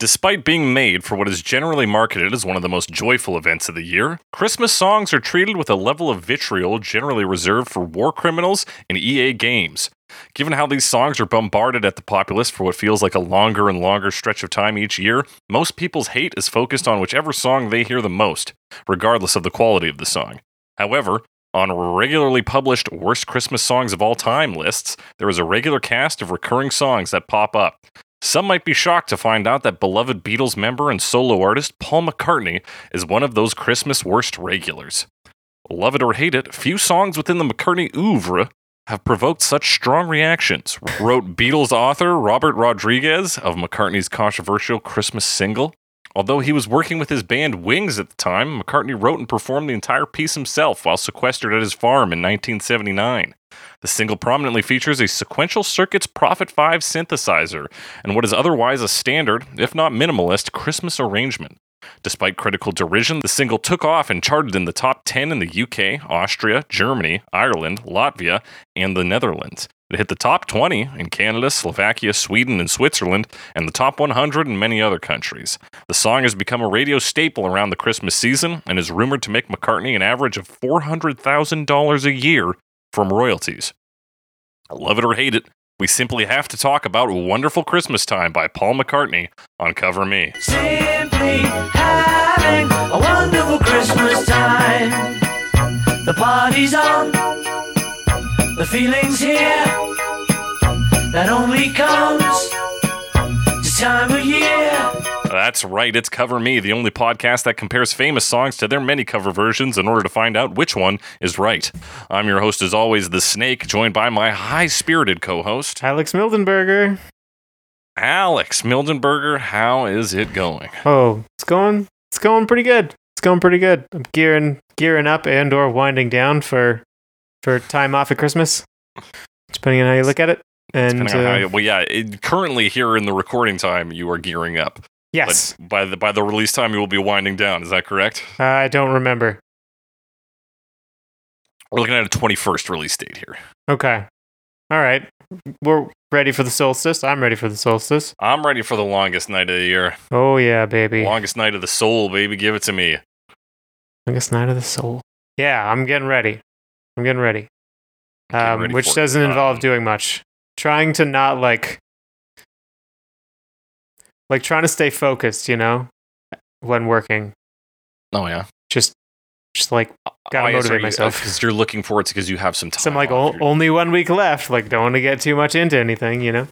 Despite being made for what is generally marketed as one of the most joyful events of the year, Christmas songs are treated with a level of vitriol generally reserved for war criminals and EA games. Given how these songs are bombarded at the populace for what feels like a longer and longer stretch of time each year, most people's hate is focused on whichever song they hear the most, regardless of the quality of the song. However, on regularly published Worst Christmas Songs of All Time lists, there is a regular cast of recurring songs that pop up. Some might be shocked to find out that beloved Beatles member and solo artist Paul McCartney is one of those Christmas worst regulars. Love it or hate it, few songs within the McCartney oeuvre have provoked such strong reactions, wrote Beatles author Robert Rodriguez of McCartney's controversial Christmas single. Although he was working with his band Wings at the time, McCartney wrote and performed the entire piece himself while sequestered at his farm in 1979. The single prominently features a sequential circuits Prophet 5 synthesizer and what is otherwise a standard, if not minimalist, Christmas arrangement. Despite critical derision, the single took off and charted in the top 10 in the UK, Austria, Germany, Ireland, Latvia, and the Netherlands. It hit the top 20 in Canada, Slovakia, Sweden, and Switzerland, and the top 100 in many other countries. The song has become a radio staple around the Christmas season and is rumored to make McCartney an average of $400,000 a year from royalties. I Love it or hate it, we simply have to talk about Wonderful Christmas Time by Paul McCartney on Cover Me. Simply having a wonderful Christmas time. The party's on, the feeling's here. That only comes this time of year. That's right, it's Cover Me, the only podcast that compares famous songs to their many cover versions in order to find out which one is right. I'm your host, as always, The Snake, joined by my high spirited co host, Alex Mildenberger. Alex Mildenberger. How is it going? Oh, it's going. It's going pretty good. It's going pretty good. I'm gearing gearing up and or winding down for for time off at Christmas, depending on how you look at it. And uh, you- well, yeah, it, currently here in the recording time, you are gearing up. yes, But by the by the release time, you will be winding down. Is that correct? I don't remember. We're looking at a 21st release date here. Okay, all right. We're ready for the solstice. I'm ready for the solstice. I'm ready for the longest night of the year. Oh yeah, baby. Longest night of the soul, baby. Give it to me. Longest night of the soul. Yeah, I'm getting ready. I'm getting ready. Getting Um, ready which doesn't involve Um, doing much. Trying to not like, like trying to stay focused. You know, when working, Oh yeah. Just, like Gotta Oh, motivate myself. because you're looking forward to because you have some time. some like o- only one week left. Like don't want to get too much into anything. You know.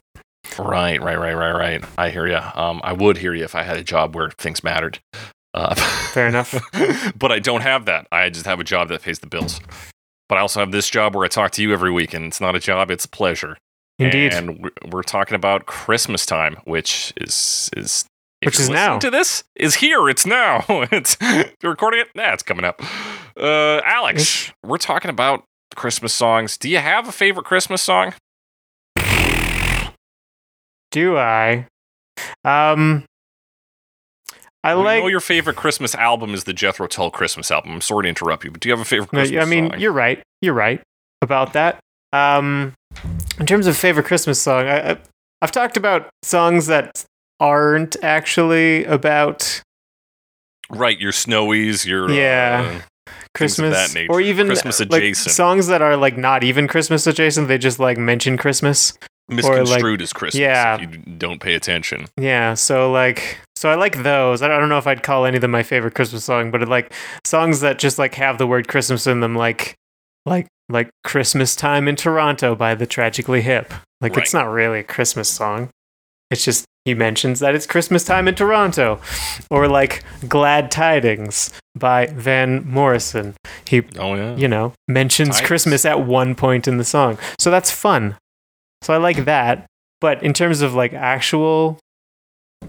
Right, right, right, right, right. I hear you. Um, I would hear you if I had a job where things mattered. Uh, Fair enough. but I don't have that. I just have a job that pays the bills. But I also have this job where I talk to you every week, and it's not a job; it's a pleasure. Indeed. And we're talking about Christmas time, which is is if Which is now. To this is here. It's now. it's you're recording it. Nah, it's coming up. Uh, Alex, Ish. we're talking about Christmas songs. Do you have a favorite Christmas song? Do I? Um. I We like. know your favorite Christmas album is the Jethro Tull Christmas album. I'm sorry to interrupt you, but do you have a favorite No, Christmas I mean, song? you're right. You're right about that. Um, in terms of favorite Christmas song, I, I, I've talked about songs that aren't actually about right. Your Snowies, your Yeah. uh, Things of Christmas, that nature. or even Christmas like, adjacent. songs that are like not even Christmas adjacent. They just like mention Christmas. misconstrued as Christmas. yeah. if you don't pay attention. Yeah, so like, so I like those. I don't know if I'd call any of them my favorite Christmas song, but like songs that just like have the word Christmas in them, like, like, like "Christmas Time in Toronto" by the Tragically Hip. Like, it's not really a Christmas song. It's just he mentions that it's Christmas time in Toronto, or like "Glad Tidings" by Van Morrison. He Oh yeah. you know, mentions Tidings. Christmas at one point in the song. So that's fun. So I like that. But in terms of like actual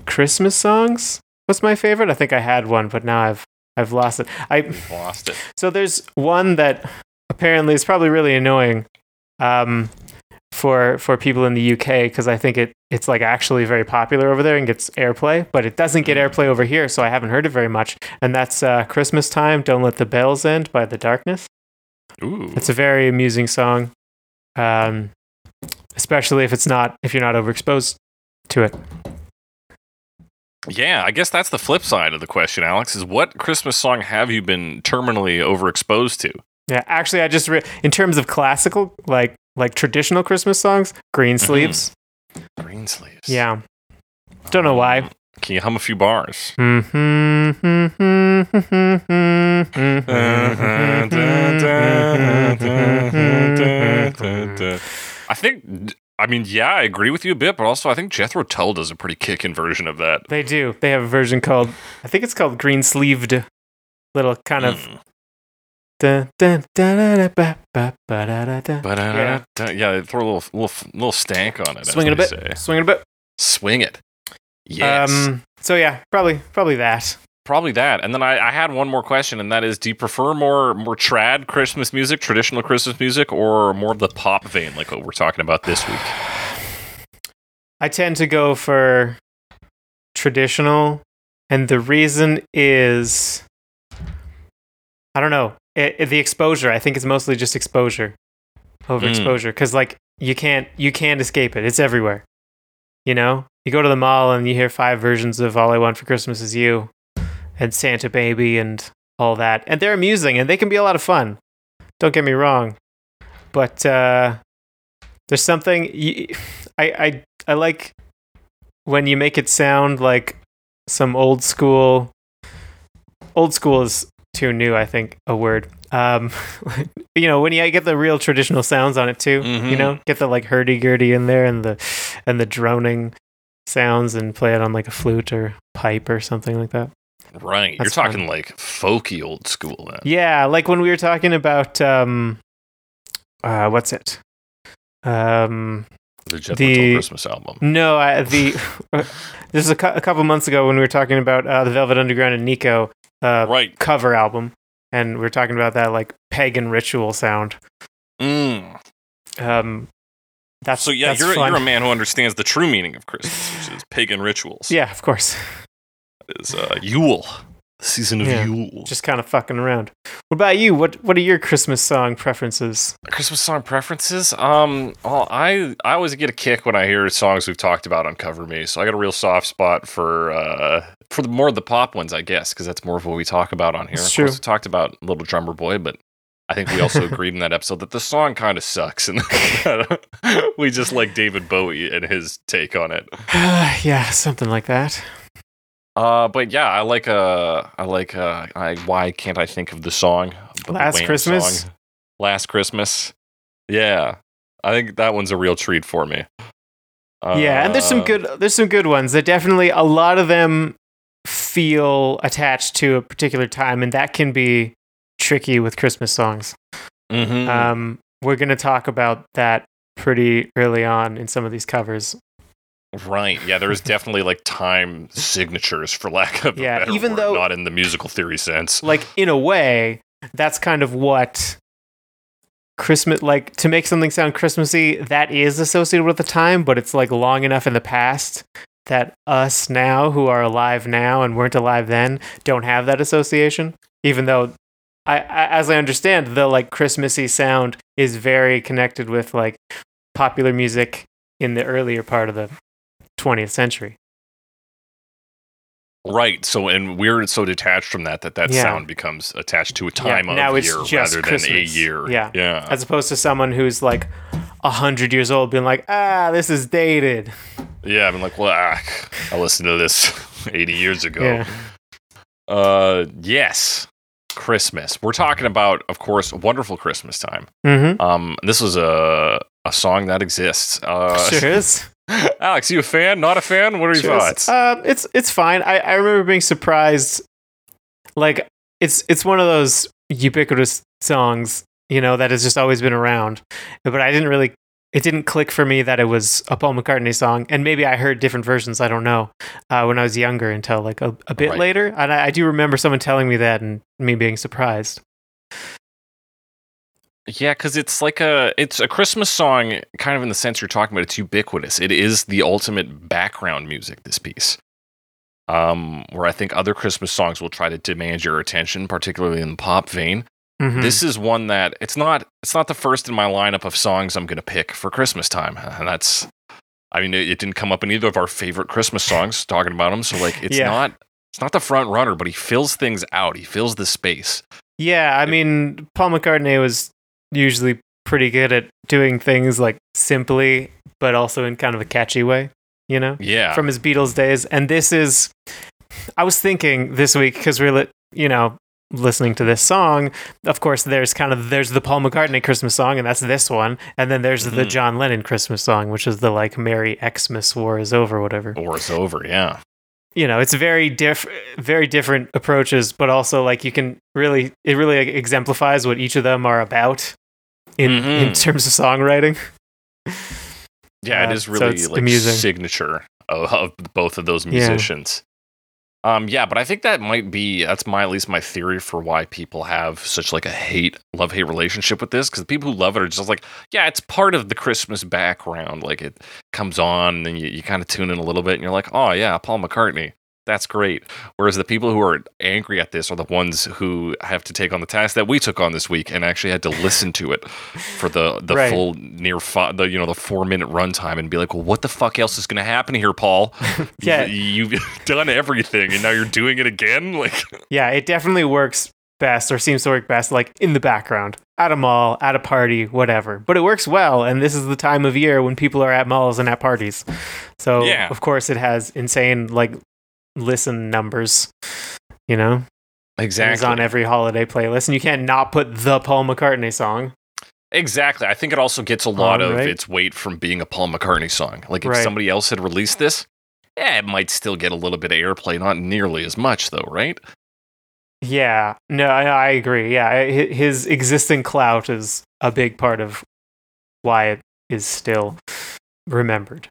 Christmas songs, what's my favorite? I think I had one, but now I've I've lost it. I lost it. so there's one that apparently is probably really annoying um, for for people in the UK because I think it it's like actually very popular over there and gets airplay, but it doesn't get airplay over here, so I haven't heard it very much. And that's uh, "Christmas Time, Don't Let the Bells End" by The Darkness. Ooh. It's a very amusing song, um, especially if it's not if you're not overexposed to it. Yeah, I guess that's the flip side of the question, Alex. Is what Christmas song have you been terminally overexposed to? Yeah, actually, I just re- in terms of classical, like like traditional Christmas songs, Greensleeves. Green sleeves. Yeah, don't know why. Can you hum a few bars? I think. I mean, yeah, I agree with you a bit, but also I think Jethro Tull does a pretty kickin' version of that. They do. They have a version called I think it's called Greensleeved. Little kind of. Mm. Dun, dun, dun, ba, ba, Yeah. yeah. yeah, they throw a little little little stank on it. Swing it a bit. say. Swing it a bit. Swing it. Yes. Um. So yeah, probably probably that. Probably that. And then I, I had one more question, and that is: Do you prefer more more trad Christmas music, traditional Christmas music, or more of the pop vein, like what we're talking about this week? I tend to go for traditional, and the reason is I don't know it, it- the exposure. I think it's mostly just exposure, overexposure, because like you can't you can't escape it. It's everywhere. You know, you go to the mall and you hear five versions of "All I Want for Christmas Is You" and "Santa Baby" and all that, and they're amusing and they can be a lot of fun. Don't get me wrong, but uh, there's something you, I I I like when you make it sound like some old school. Old school is too new, I think, a word. Um, you know, when you get the real traditional sounds on it too, you Mhm. know, get the like hurdy gurdy in there and the and the droning sounds and play it on like a flute or pipe or something like that. Right. That's You're talking fun. like folky old school then. Yeah, like when we were talking about um, uh, what's it? Um, The The- Christmas album. No, I, the this is a, cou- a couple months ago when we were talking about uh, the Velvet Underground and Nico uh, Right. cover album, and we are talking about that like pagan ritual sound. Mm. Um, that's So yeah, that's you're fun. you're a man who understands the true meaning of Christmas, which is pagan rituals. Yeah, of course. Is uh, Yule, the season of Yeah. Yule. Just kind of fucking around. What about you? What What are your Christmas song preferences? Christmas song preferences. Um, well, I I always get a kick when I hear songs we've talked about on Cover Me. So I got a real soft spot for uh for the more of the pop ones, I guess, because that's more of what we talk about on here. It's of true. course, we talked about Little Drummer Boy, but I think we also agreed in that episode that the song kind of sucks, and we just like David Bowie and his take on it. yeah, something like that. Uh, but yeah, I like uh, I like uh, I why can't I think of the song? The Last Wham Christmas? song. Last Christmas. Yeah, I think that one's a real treat for me. yeah, and there's some Uh, good there's some good ones. That definitely a lot of them feel attached to a particular time, and that can be tricky with Christmas songs. mhm. Um, we're gonna talk about that pretty early on in some of these covers. right. Yeah, there's definitely like time signatures, for lack of Yeah, a better even word, though- not in the musical theory sense. Like in a way, that's kind of what Christmas like to make something sound Christmassy. That is associated with the time, but it's like long enough in the past that us now who are alive now and weren't alive then don't have that association. Even though, I, I as I understand, the like Christmassy sound is very connected with like popular music in the earlier part of the 20th century. Right. So, and we're so detached from that that that Yeah. sound becomes attached to a time now of year rather than a year. Yeah. Yeah. as opposed to someone who's like a hundred years old being like, ah, this is dated. Yeah, I've been like, well, ah, I listened to this 80 years ago. Yeah. Uh, yes, Christmas. We're talking about, of course, Wonderful Christmas Time. Mm-hmm. Um, this was a a song that exists. Uh, sure is. Alex, you a fan? Not a fan? What are your Sure thoughts? Um, it's it's fine. I, I remember being surprised. Like it's it's one of those ubiquitous songs, you know, that has just always been around. But I didn't really it didn't click for me that it was a Paul McCartney song, and maybe I heard different versions. I don't know uh, when I was younger until like a, a bit Right. later, and I, I do remember someone telling me that and me being surprised. Yeah, because it's like a it's a Christmas song, kind of in the sense you're talking about. It's ubiquitous. It is the ultimate background music. This piece, um, where I think other Christmas songs will try to demand your attention, particularly in the pop vein. Mhm. This is one that it's not it's not the first in my lineup of songs I'm going to pick for Christmas time, and that's I mean, it, it didn't come up in either of our favorite Christmas songs talking about him. So like, it's Yeah. not it's not the front runner, but he fills things out. He fills the space. Yeah, I mean, Paul McCartney was usually pretty good at doing things like simply, but also in kind of a catchy way, you know, Yeah. from his Beatles days. And this is, I was thinking this week because we're, you know, listening to this song. Of course, there's kind of there's the Paul McCartney Christmas song, and that's this one, and then there's the Mhm. John Lennon Christmas song, which is the like "Merry Xmas War is over," whatever. War is over. Yeah. you know it's very diff very different approaches but also like you can really it really exemplifies what each of them are about in in Mhm. terms of songwriting Yeah, Uh, it is really it's like amusing. signature of, of both of those musicians. Um, yeah, but I think that might be that's my at least my theory for why people have such like a hate love hate relationship with this because the people who love it are just like yeah it's part of the Christmas background like it comes on and then you, you kind of tune in a little bit and you're like oh yeah Paul McCartney that's great whereas the people who are angry at this are the ones who have to take on the task that we took on this week and actually had to listen to it for the the Right. full near fi- the you know the four minute runtime and be like well what the fuck else is going to happen here Paul Yeah. you, you've done everything and now you're doing it again like yeah it definitely works best or seems to work best like in the background at a mall at a party whatever but it works well and this is the time of year when people are at malls and at parties so Yeah. of course it has insane like listen numbers you know exactly it's on every holiday playlist and you can't not put the paul mccartney song Exactly. I think it also gets a lot Um, of its weight from being a Paul McCartney song. Like if Right. somebody else had released this, yeah, it might still get a little bit of airplay, not nearly as much though, right? Yeah, no, I, I agree. Yeah, his existing clout is a big part of why it is still remembered.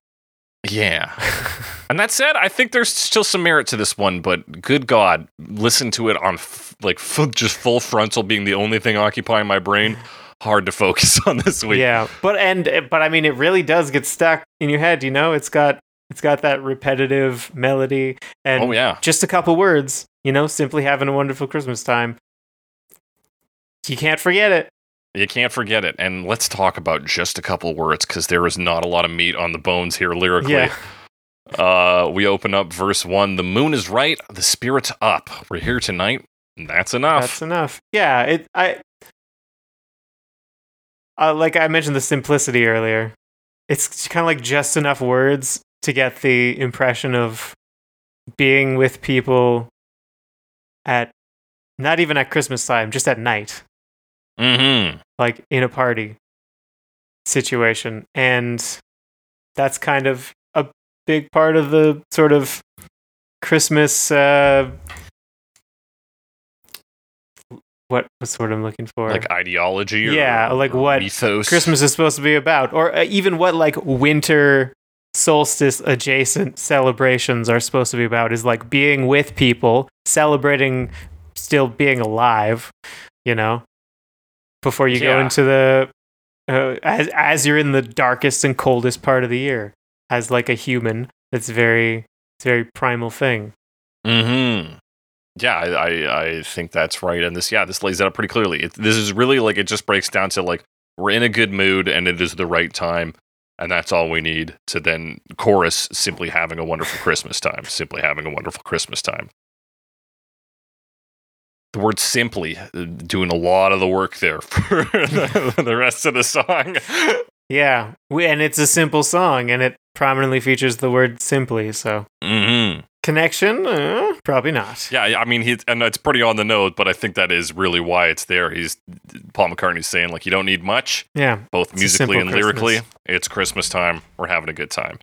Yeah. And that said, I think there's still some merit to this one, but good God, listen to it on f- like f- just full frontal being the only thing occupying my brain. Hard to focus on this week. yeah, but and eh, but I mean, it really does get stuck in your head. You know, it's got it's got that repetitive melody and Oh yeah. just a couple words. You know, simply having a wonderful Christmas time. You can't forget it. You can't forget it. And let's talk about just a couple words because there is not a lot of meat on the bones here lyrically. Yeah. Uh, we open up verse one. The moon is right. The spirit's up. We're here tonight. and That's enough. That's enough. Yeah, it. I. Uh, like I mentioned, the simplicity earlier. It's kind of like just enough words to get the impression of being with people at not even at Christmas time, just at night, mm-hmm. like in a party situation, and that's kind of a big part of the sort of Christmas. Uh, what what's the word I'm looking for? Like ideology. Or, Yeah, like or what ethos. Christmas is supposed to be about, or uh, even what like winter solstice adjacent celebrations are supposed to be about is like being with people, celebrating still being alive, you know, before you go into the uh, as as you're in the darkest and coldest part of the year as like a human. It's very it's a very primal thing. Mm-hmm. Yeah, I, I I think that's right. And this, yeah, this lays it out pretty clearly. It, this is really like it just breaks down to like we're in a good mood and it is the right time, and that's all we need to then chorus simply having a wonderful Christmas time. Simply having a wonderful Christmas time. The word simply uh, doing a lot of the work there for the, the rest of the song. Yeah, we, and it's a simple song, and it prominently features the word simply. So mm-hmm. connection, uh, probably not. Yeah, I mean, he and it's pretty on the nose, but I think that is really why it's there. He's Paul McCartney's saying like you don't need much, Yeah, both musically and lyrically. It's Christmas time. We're having a good time.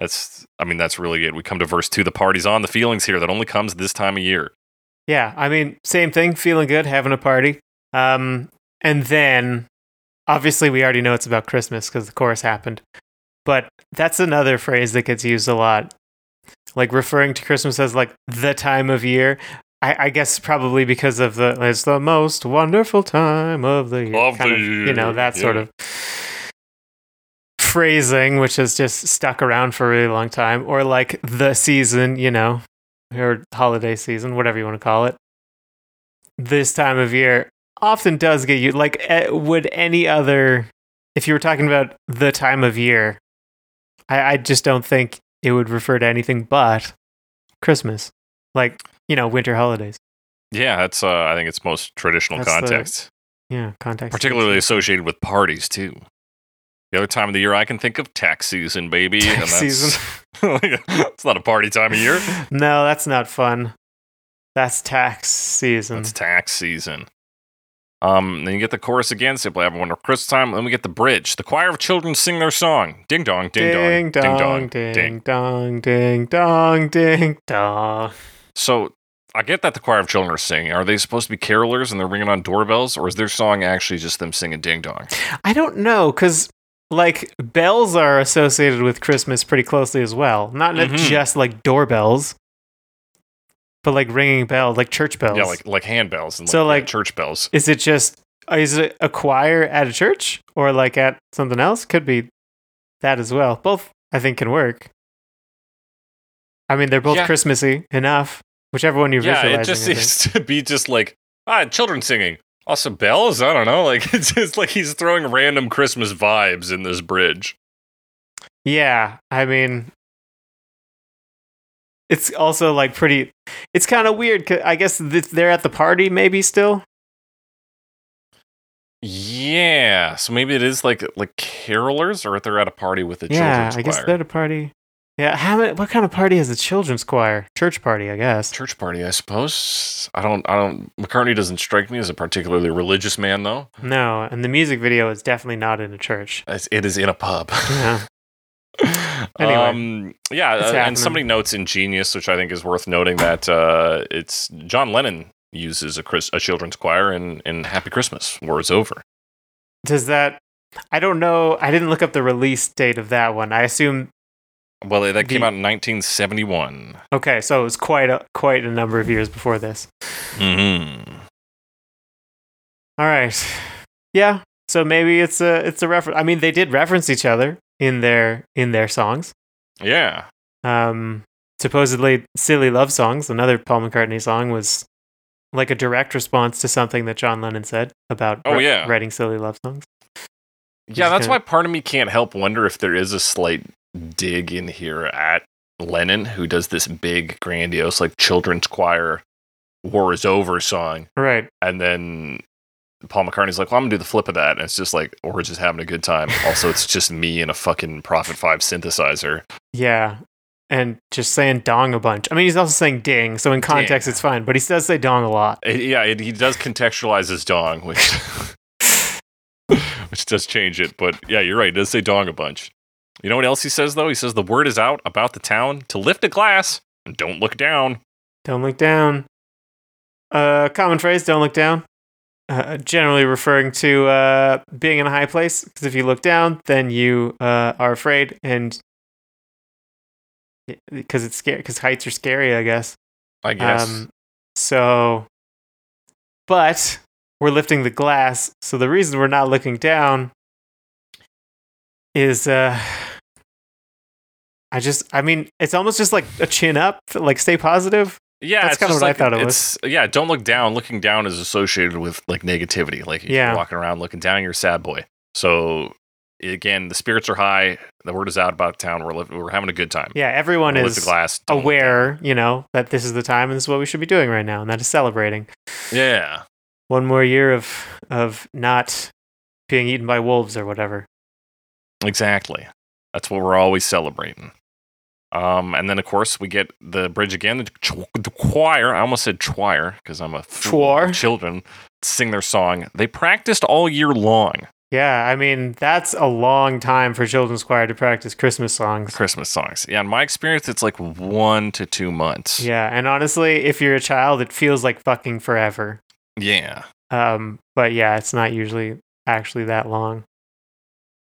That's, I mean, that's really it. We come to verse two. The party's on. The feelings here that only comes this time of year. Yeah, I mean, same thing, feeling good, having a party. Um, and then obviously we already know it's about Christmas because the chorus happened. But that's another phrase that gets used a lot. Like referring to Christmas as like the time of year. I, I guess probably because of the it's the most wonderful time of the year. Of the of, You know, that sort of phrasing, which has just stuck around for a really long time. Or like the season, you know, or holiday season, whatever you want to call it. This time of year often does get you like eh, would any other if you were talking about the time of year I, I just don't think it would refer to anything but Christmas, like you know, winter holidays. Yeah, that's uh, I think it's most traditional That's the context, Yeah, context. particularly associated with parties too. The other time of the year I can think of tax season, baby. Tax season. it's not a party time of year. No, that's not fun. That's tax season. It's tax season. Um, then you get the chorus again, simply have a wonderful Christmas time. Then we get the bridge. The choir of children sing their song. Ding dong, ding, dong, ding dong, ding dong, ding dong, ding dong, ding dong. So I get that the choir of children are singing. Are they supposed to be carolers and they're ringing on doorbells, or is their song actually just them singing ding dong? I don't know because like bells are associated with Christmas pretty closely as well. Not Mhm. just like doorbells, but like ringing bells, like church bells. Yeah, like like handbells and So, yeah, like- church bells. is it just is it a choir at a church or like at something else? Could be that as well. Both I think can work. I mean, they're both Yeah. Christmassy enough. Whichever one you're Yeah, visualizing. it just seems to be just like ah, children singing. Also bells. I don't know. Like it's just like he's throwing random Christmas vibes in this bridge. Yeah, I mean, it's also like pretty. It's kind of weird. I guess th- they're at the party, maybe still. Yeah, so maybe it is like like carolers, or if they're at a party with the yeah, children's I guess they're at a party. Yeah, how many, what kind of party is a children's choir? Church party, I guess. church party, I suppose. I don't. I don't. McCartney doesn't strike me as a particularly religious man, though. No, and the music video is definitely not in a church. It's, it is in a pub. Yeah. Anyway, um, yeah, uh, and somebody notes in Genius, which I think is worth noting, that uh, it's John Lennon uses a, Chris, a children's choir in, in Happy Christmas, War is Over. Does that? I don't know. I didn't look up the release date of that one. I assume. Well, that came out in 1971. Okay, so it was quite a quite a number of years before this. Mm-hmm. All right. Yeah. So maybe it's a it's a reference. I mean, they did reference each other in their in their songs. Yeah. Um, supposedly, "Silly Love Songs," another Paul McCartney song, was like a direct response to something that John Lennon said about Oh, yeah. writing silly love songs. Yeah, that's kinda- why part of me can't help wonder if there is a slight dig in here at Lennon, who does this big, grandiose, like children's choir War is Over song. Right. And then Paul McCartney's like, well, I'm going to do the flip of that. And it's just like, or we're just having a good time. Also, it's just me and a fucking Prophet 5 synthesizer. Yeah. And just saying dong a bunch. I mean, he's also saying ding, so in context, Ding. it's fine. But he does say dong a lot. It- yeah, it, he does contextualize his dong, which which does change it. But yeah, you're right. It does say dong a bunch. You know what else he says, though? He says the word is out about the town to lift a glass and don't look down. Don't look down. Uh, common phrase, don't look down. Uh, generally referring to uh, being in a high place, because if you look down, then you uh, are afraid, and because it's scary, because heights are scary, I guess. I guess. Um, so, but we're lifting the glass, so the reason we're not looking down is, uh, I just, I mean, it's almost just like a chin up, like stay positive. yeah, that's kinda just what I thought it it's, Yeah, don't look down. Looking down is associated with like negativity. Like Yeah. you're walking around looking down, you're a sad boy. So again, the spirits are high. The word is out about town. We're li- we're having a good time. Yeah, everyone is glass. don't look down. aware, you know, that this is the time and this is what we should be doing right now, and that is celebrating Yeah. one more year of of not being eaten by wolves or whatever. Exactly. That's what we're always celebrating. Um, and then of course we get the bridge again. The, ch- the choir. I almost said choir because I'm a. Choir? Children sing their song. They practiced all year long. Yeah, I mean that's a long time for children's choir to practice Christmas songs. Christmas songs. Yeah, in my experience, it's like one to two months. Yeah, and honestly, if you're a child, it feels like fucking forever. Yeah. Um, but yeah, it's not usually actually that long.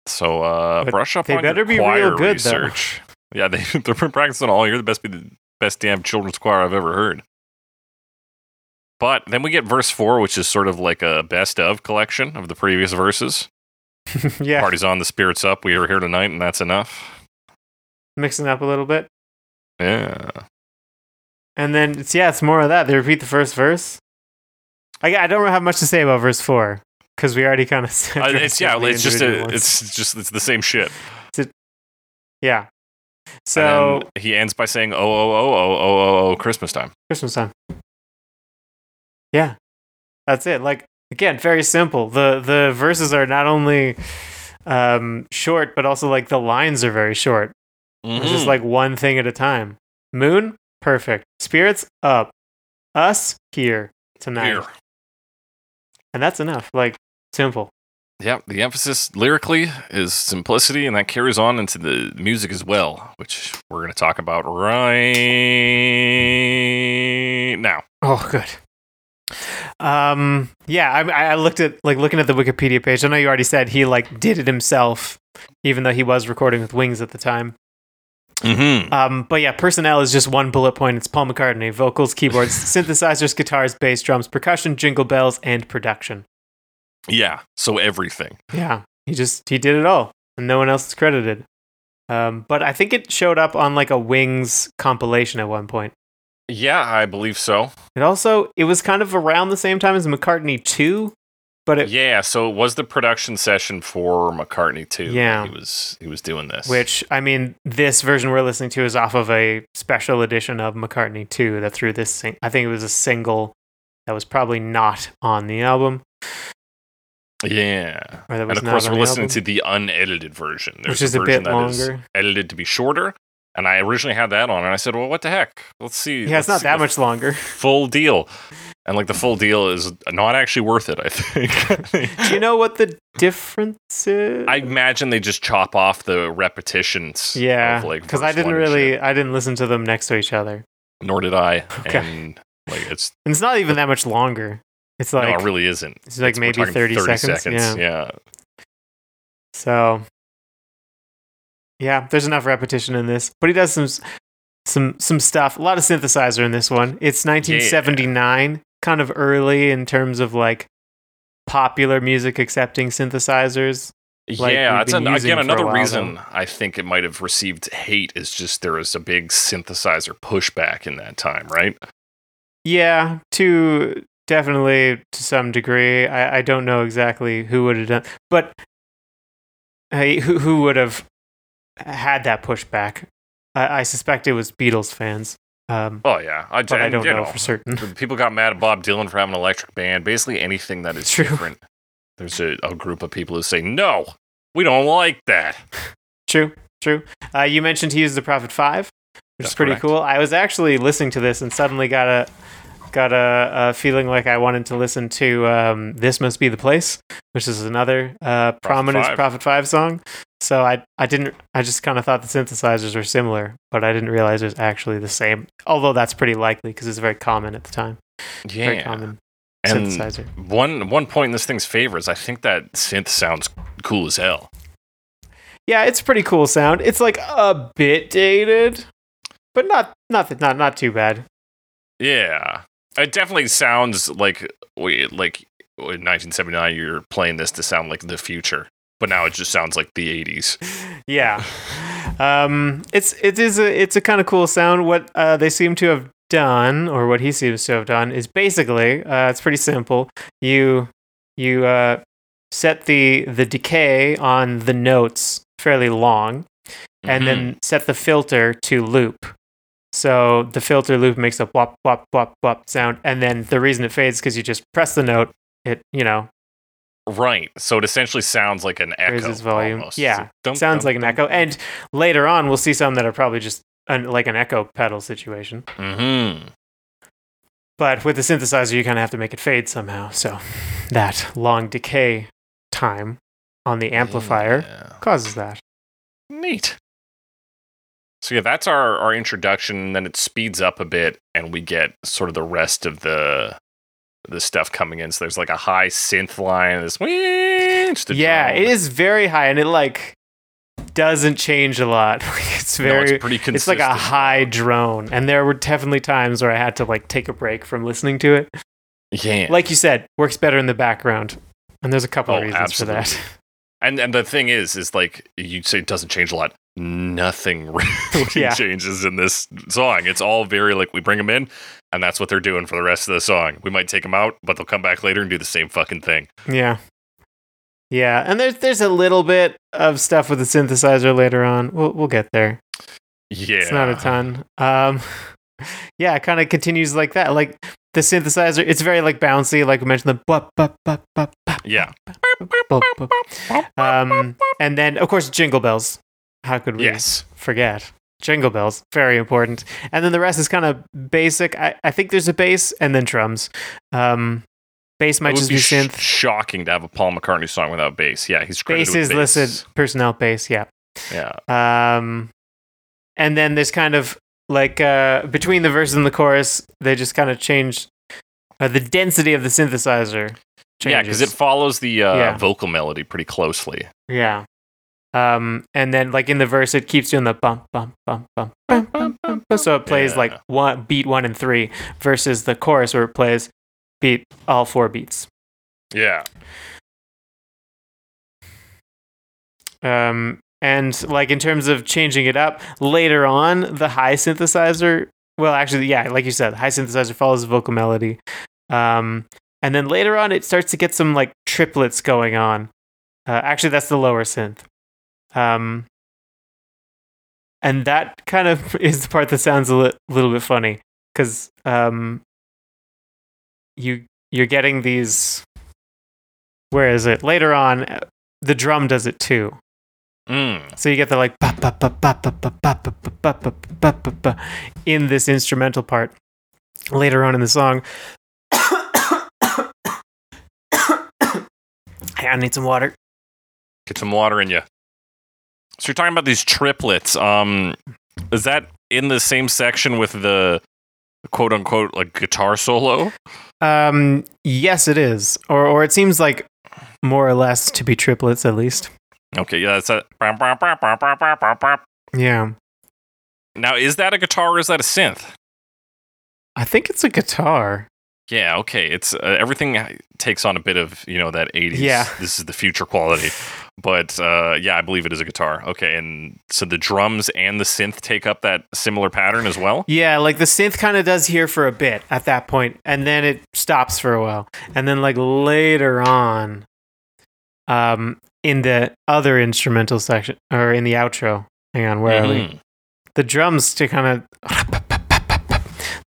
So uh, brush up they on better your be choir real good, though. research. Yeah, they they've been practicing all year. The best be the best damn children's choir I've ever heard. But then we get verse four, which is sort of like a best of collection of the previous verses. yeah, Party's on, the spirits up. We are here tonight, and that's enough. mixing up a little bit, Yeah, and then it's yeah, it's more of that. They repeat the first verse. I I don't have much to say about verse four because we already kind of Uh, it's yeah, it's just a, it's just it's the same shit. Yeah. So he ends by saying, "Oh, oh, oh, oh, oh, oh, oh, Christmas time." Christmas time. Yeah, that's it. Like again, very simple. the The verses are not only um, short, but also like the lines are very short. It's just Mhm. like one thing at a time. Moon, perfect. Spirits up. Us here tonight, Here. and that's enough. Like simple. Yeah, the emphasis lyrically is simplicity, and that carries on into the music as well, which we're going to talk about right now. Oh, good. Um, yeah, I, I looked at like looking at the Wikipedia page. I know you already said he like did it himself, even though he was recording with Wings at the time. Mm-hmm. Um, but yeah, personnel is just one bullet point. It's Paul McCartney: vocals, keyboards, synthesizers, guitars, bass, drums, percussion, jingle bells, and production. Yeah, so everything. Yeah, he just he did it all, and no one else is credited. Um, but I think it showed up on like a Wings compilation at one point. Yeah, I believe so. It also it was kind of around the same time as McCartney two, but it Yeah, so it was the production session for McCartney two. Yeah. he was he was doing this. which I mean this version we're listening to is off of a special edition of McCartney two that threw this. Sing- I think it was a single that was probably not on the album, yeah, or that and of course we're the listening album, to the unedited version, There's which is a version bit that is longer. edited to be shorter. And I originally had that on, and I said, "Well, what the heck? Let's see." Yeah, it's let's not that much longer. full deal." And like the full deal is not actually worth it. I think. Do you know what the difference is? I imagine they just chop off the repetitions. yeah, of, like because I didn't really. I didn't listen to them next to each other, Nor did I. Okay. And like it's and it's not even that much longer. It's like no, it really isn't. it's like we're maybe talking 30 seconds, yeah. yeah. So, yeah, there's enough repetition in this, but he does some some some stuff. A lot of synthesizer in this one. It's 1979, kind of early in terms of like popular music accepting synthesizers. Like yeah, that's an, again another reason I think it might have received hate is just there was a big synthesizer pushback in that time, right? Yeah, to definitely to some degree. I, I don't know exactly who would have done, but hey, who who would have had that pushback? I, I suspect it was Beatles fans. Um, Oh yeah, I, but I don't you know, for certain. People got mad at Bob Dylan for having an electric band. Basically, anything that is True. different. There's a, a group of people who say no, we don't like that. True, true. Uh, you mentioned he used the Prophet Five, which That's is pretty correct. cool. I was actually listening to this and suddenly got a got a, a feeling like I wanted to listen to um, "This Must Be the Place," which is another uh, prominent Five. Prophet Five song. So I I didn't I just kind of thought the synthesizers were similar, but I didn't realize it was actually the same. Although that's pretty likely because it's very common at the time. Very Yeah, common and synthesizer. one one point in this thing's favor is I think that synth sounds cool as hell. Yeah, it's a pretty cool sound. It's like a bit dated, but not not not not too bad. Yeah, it definitely sounds like wait, like in 1979 you're playing this to sound like the future, but now it just sounds like the 80s. yeah um it's it is a it's a kind of cool sound what uh they seem to have done or what he seems to have done is basically uh it's pretty simple you you uh set the the decay on the notes fairly long and Mhm. then set the filter to loop so the filter loop makes a wop wop wop wop sound and then the reason it fades because you just press the note it you know right, so it essentially sounds like an echo. volume almost. yeah dum, sounds dum, like an dum, echo and later on we'll see some that are probably just an, like an echo pedal situation Mhm. but with the synthesizer you kind of have to make it fade somehow so that long decay time on the amplifier Yeah. causes that Neat. So yeah, that's our our introduction. And then it speeds up a bit, and we get sort of the rest of the the stuff coming in. So there's like a high synth line. This yeah it is very high and it like doesn't change a lot it's No, very it's pretty consistent. it's like a high drone and there were definitely times where i had to like take a break from listening to it Yeah. like you said works better in the background and there's a couple Oh, of reasons for that absolutely. and and the thing is, is like you say it doesn't change a lot. Nothing really Yeah. changes in this song. It's all very like we bring them in, and that's what they're doing for the rest of the song. We might take them out, but they'll come back later and do the same fucking thing. Yeah. Yeah, and there's there's a little bit of stuff with the synthesizer later on. We'll we'll get there. Yeah. It's not a ton. Um, yeah, it kind of continues like that. Like the synthesizer, it's very like bouncy. Like we mentioned the bup, bup, bup, bup, bup, Yeah. bup, bup. Um, and then of course jingle bells. How could we Yes. forget? Jingle bells, very important. And then the rest is kind of basic. I, I think there's a bass and then drums. Um, bass might just be be sh- synth. shocking to have a Paul mccartney song without bass. Yeah, he's bass is bass. listed personnel bass. Yeah. Yeah. Um, and then there's kind of like uh, between the verse and the chorus, they just kind of change uh, the density of the synthesizer. Yeah, because it follows the uh, Yeah. vocal melody pretty closely. yeah. Um, and then like in the verse, it keeps doing the bump, bump, bump, bump, bump, bump, bump, bump. So it plays Yeah. like one beat one and three versus the chorus where it plays beat all four beats. Yeah. Um, and like in terms of changing it up later on, the high synthesizer. Well, actually, yeah, like you said, high synthesizer follows the vocal melody. Um, and then later on, it starts to get some like triplets going on. Uh, actually, that's the lower synth. Um, and that kind of is the part that sounds a li- little bit funny because um, you you're getting these. Where is it? Later on, uh, the drum does it too. So you get the like in this instrumental part later on in the song. hey, I need some water. Get some water in you. So you're talking about these triplets. Um, is that in the same section with the quote unquote like guitar solo? Um, yes, it is. Or or it seems like more or less to be triplets at least. Okay, yeah, that's a. Yeah, Now, is that a guitar or is that a synth? I think it's a guitar. Yeah, okay. It's uh, everything takes on a bit of you know that '80s. Yeah. this is the future quality. But uh, yeah, I believe it is a guitar. Okay, and so the drums and the synth take up that similar pattern as well. Yeah, like the synth kind of does here for a bit at that point, and then it stops for a while, and then like later on, um, in the other instrumental section or in the outro. Hang on, where mm-hmm. are we? Mm-hmm. The drums to kind of.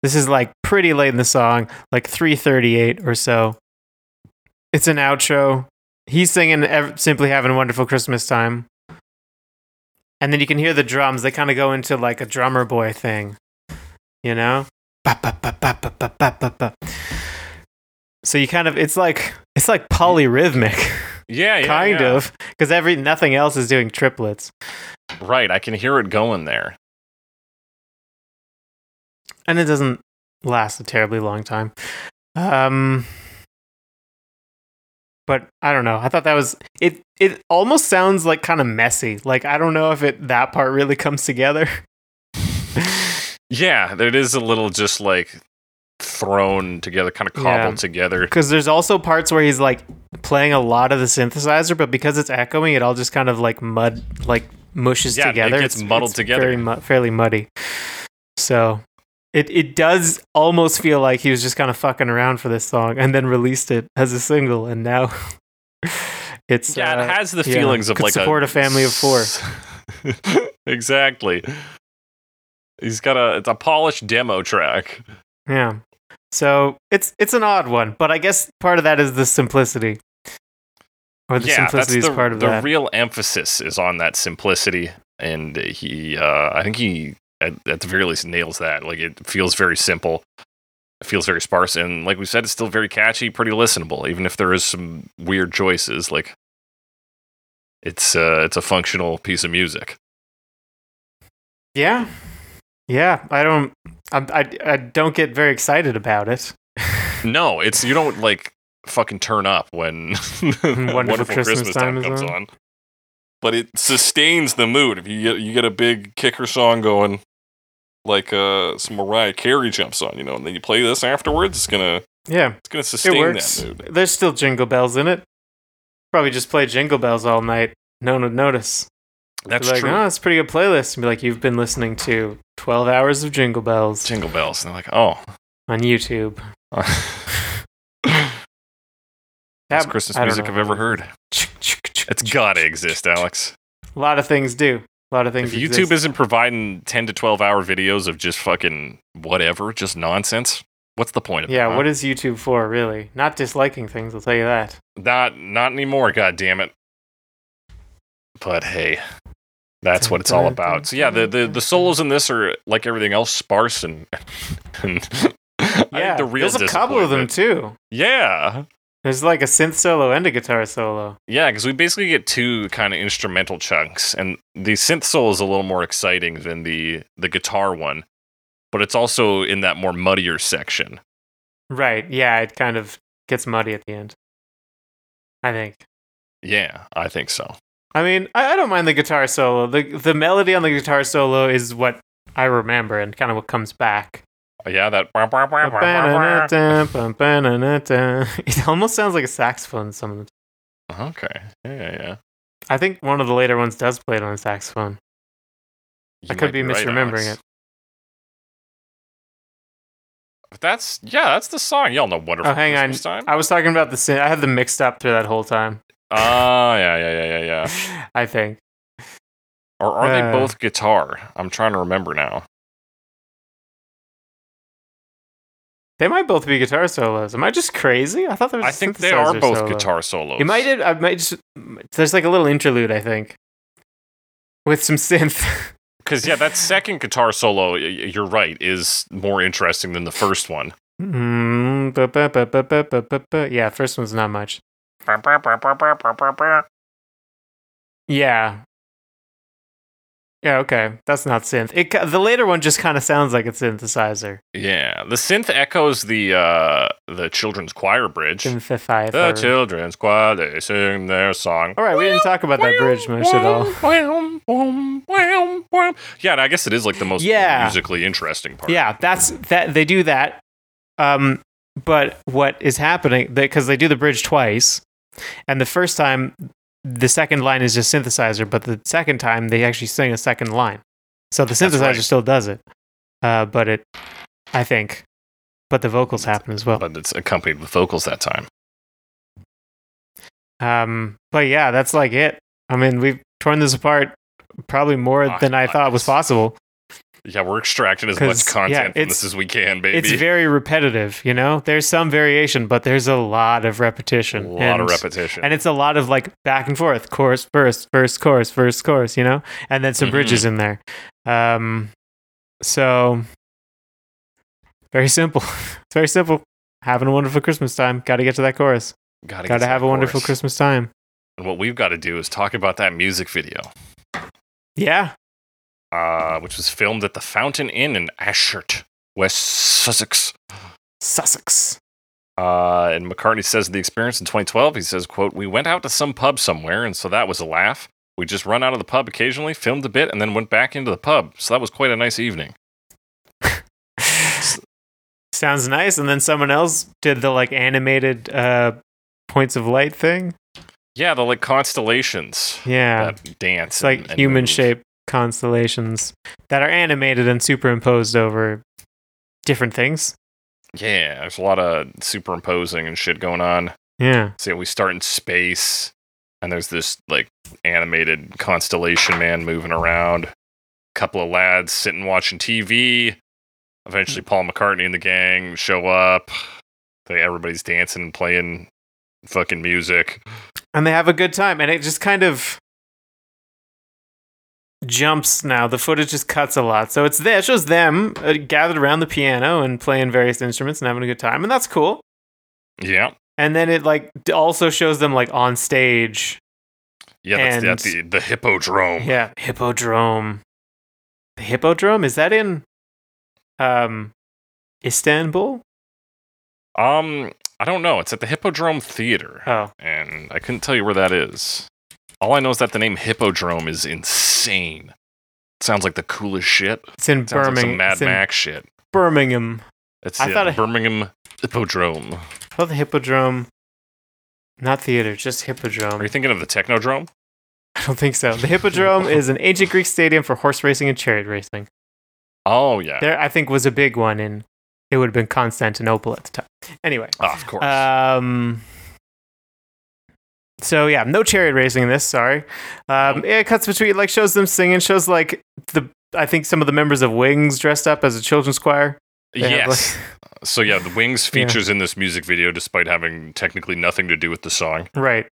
This is like pretty late in the song, like 338 or so. It's an outro. He's singing Simply Having a Wonderful Christmas Time. And then you can hear the drums. They kind of go into like a drummer boy thing, you know? So you kind of, it's like, it's like polyrhythmic. Yeah, yeah, kind yeah. of, because every nothing else is doing triplets, Right, I can hear it going there. and it doesn't last a terribly long time. Um, but I don't know. I thought that was it. It almost sounds like kind of messy. Like I don't know if it that part really comes together. Yeah, it is a little just like thrown together, kind of cobbled Yeah. together. Because there's also parts where he's like playing a lot of the synthesizer, but because it's echoing, it all just kind of like mud, like mushes Yeah, it together. gets muddled together. Very mu- fairly muddy. So it it does almost feel like he was just kind of fucking around for this song and then released it as a single, and now it's Yeah, uh, it has the yeah, feelings of could like support a family of four. exactly. He's got a it's a polished demo track. yeah. So it's it's an odd one, but I guess part of that is the simplicity. Or the yeah, simplicity the, is part of the that. real emphasis is on that simplicity, and he, uh, I think he, at, at the very least, nails that. Like it feels very simple, it feels very sparse, and like we said, it's still very catchy, pretty listenable, even if there is some weird choices. Like it's, uh, it's a functional piece of music. Yeah, yeah. I don't. I, I, I don't get very excited about it. No, it's you don't like fucking turn up when Wonderful, Christmas, Time, is comes on. on. But it sustains the mood. If you get you get a big kicker song going, like uh, some Mariah Carey jumps on, you know, and then you play this afterwards, it's gonna Yeah, it's gonna it sustain works. that mood. There's still jingle bells in it. Probably just play jingle bells all night. No one would notice. That's like, true. oh, it's a pretty good playlist. And be like, you've been listening to 12 hours of jingle bells Jingle bells. And they're like, oh, on YouTube. that's That- Christmas music know. I've ever heard. It's gotta exist, Alex. A lot of things do. A lot of things. If exist. YouTube isn't providing 10 to 12 hour videos of just fucking whatever, just nonsense, what's the point of Yeah, it? huh? what is YouTube for, really? Not disliking things, I'll tell you that. Not not anymore, god damn it. But hey, that's what it's all about. So yeah, the the, the solos in this are like everything else sparse and, and I Yeah, think the real there's a couple of them too. Yeah. There's like a synth solo and a guitar solo. Yeah, because we basically get two kind of instrumental chunks, and the synth solo is a little more exciting than the the guitar one, but it's also in that more muddier section. Right, yeah, it kind of gets muddy at the end. I think. Yeah, I think so. I mean, I, I don't mind the guitar solo. The the melody on the guitar solo is what I remember and kind of what comes back. Uh, yeah, that. It almost sounds like a saxophone. Some of the Okay. Yeah, yeah, yeah. I think one of the later ones does play it on a saxophone. You I could be right, misremembering Alex. it. But that's yeah, that's the song. Y'all know "Wonderful Oh, hang on. Time." I was talking about the synth. I had them mixed up through that whole time. Oh yeah, yeah, yeah, yeah, yeah. I think. Or are Uh. they both guitar? I'm trying to remember now. They might both be guitar solos. Am I just crazy? I thought there was. I think they are both solo. guitar solos. It might. I might just. There's like a little interlude. I think. With some synth. Because yeah, that second guitar solo, you're right, is more interesting than the first one. Mm, ba- ba- ba. Yeah, first one's not much. Yeah. Yeah, okay. That's not synth. It the later one just kind of sounds like a synthesizer. Yeah, the synth echoes the uh the children's choir bridge. Synthesizer. The children's choir, they sing their song. All right, we didn't talk about that bridge much at all. Yeah, and I guess it is like the most Yeah. musically interesting part. Yeah, that's that. They do that. Um, but what is happening? Because they do the bridge twice, and the first time, the second line is just synthesizer, but the second time they actually sing a second line. So the synthesizer right. still does it, uh, but it, I think, but the vocals happen as well. but it's accompanied with vocals that time. Um, but yeah, that's like it. I mean, we've torn this apart probably more Ah, than I thought was possible. Yeah, we're extracting as much content yeah, from this as we can, baby. It's very repetitive, you know. There's some variation, but there's a lot of repetition. a lot of And- repetition. and it's a lot of like back and forth chorus verse verse chorus verse chorus you know and then some Mhm. bridges in there um so very simple it's very simple having a wonderful christmas time gotta get to that chorus gotta, gotta to have a wonderful christmas time And what we've got to do is talk about that music video, yeah uh, which was filmed at the Fountain Inn in Ashurst, West Sussex. sussex Uh, and McCartney says the experience in 2012, he says, quote, We went out to some pub somewhere, and so that was a laugh. We just run out of the pub occasionally, filmed a bit, and then went back into the pub. So that was quite a nice evening. sounds nice and then someone else did the like animated uh points of light thing Yeah, the like constellations yeah that dance. it's like and- and human move. shaped constellations that are animated and superimposed over different things Yeah, there's a lot of superimposing and shit going on. yeah So we start in space, and there's this like animated constellation man moving around. A couple of lads sitting watching TV. Eventually, Paul McCartney and the gang show up. They everybody's dancing and playing fucking music. and they have a good time and it just kind of jumps now. The footage just cuts a lot. So it's there. It shows them uh, gathered around the piano and playing various instruments and having a good time. And that's cool. Yeah, and then it like also shows them like on stage. Yeah, that's, And- that's the the hippodrome. yeah hippodrome. The hippodrome? Is that in um istanbul? Um, I don't know. It's at the Hippodrome Theater, oh. And I couldn't tell you where that is. All I know is that the name Hippodrome is insane. sounds like the coolest shit. it's in like birmingham some Mad it's Max shit. birmingham It's I thought it- Birmingham Hippodrome. oh the hippodrome not theater just hippodrome Are you thinking of the Technodrome? I don't think so. The Hippodrome is an ancient Greek stadium for horse racing and chariot racing. Oh yeah, There, I think, was a big one in. It would have been Constantinople at the time. Anyway, Ah, of course. um, so yeah, no chariot racing in this. Sorry. Um, yeah, it cuts between like shows them singing, shows like the I think some of the members of Wings dressed up as a children's choir. They have, Yes. so yeah, the Wings features in this music video despite having technically nothing to do with the song. Right.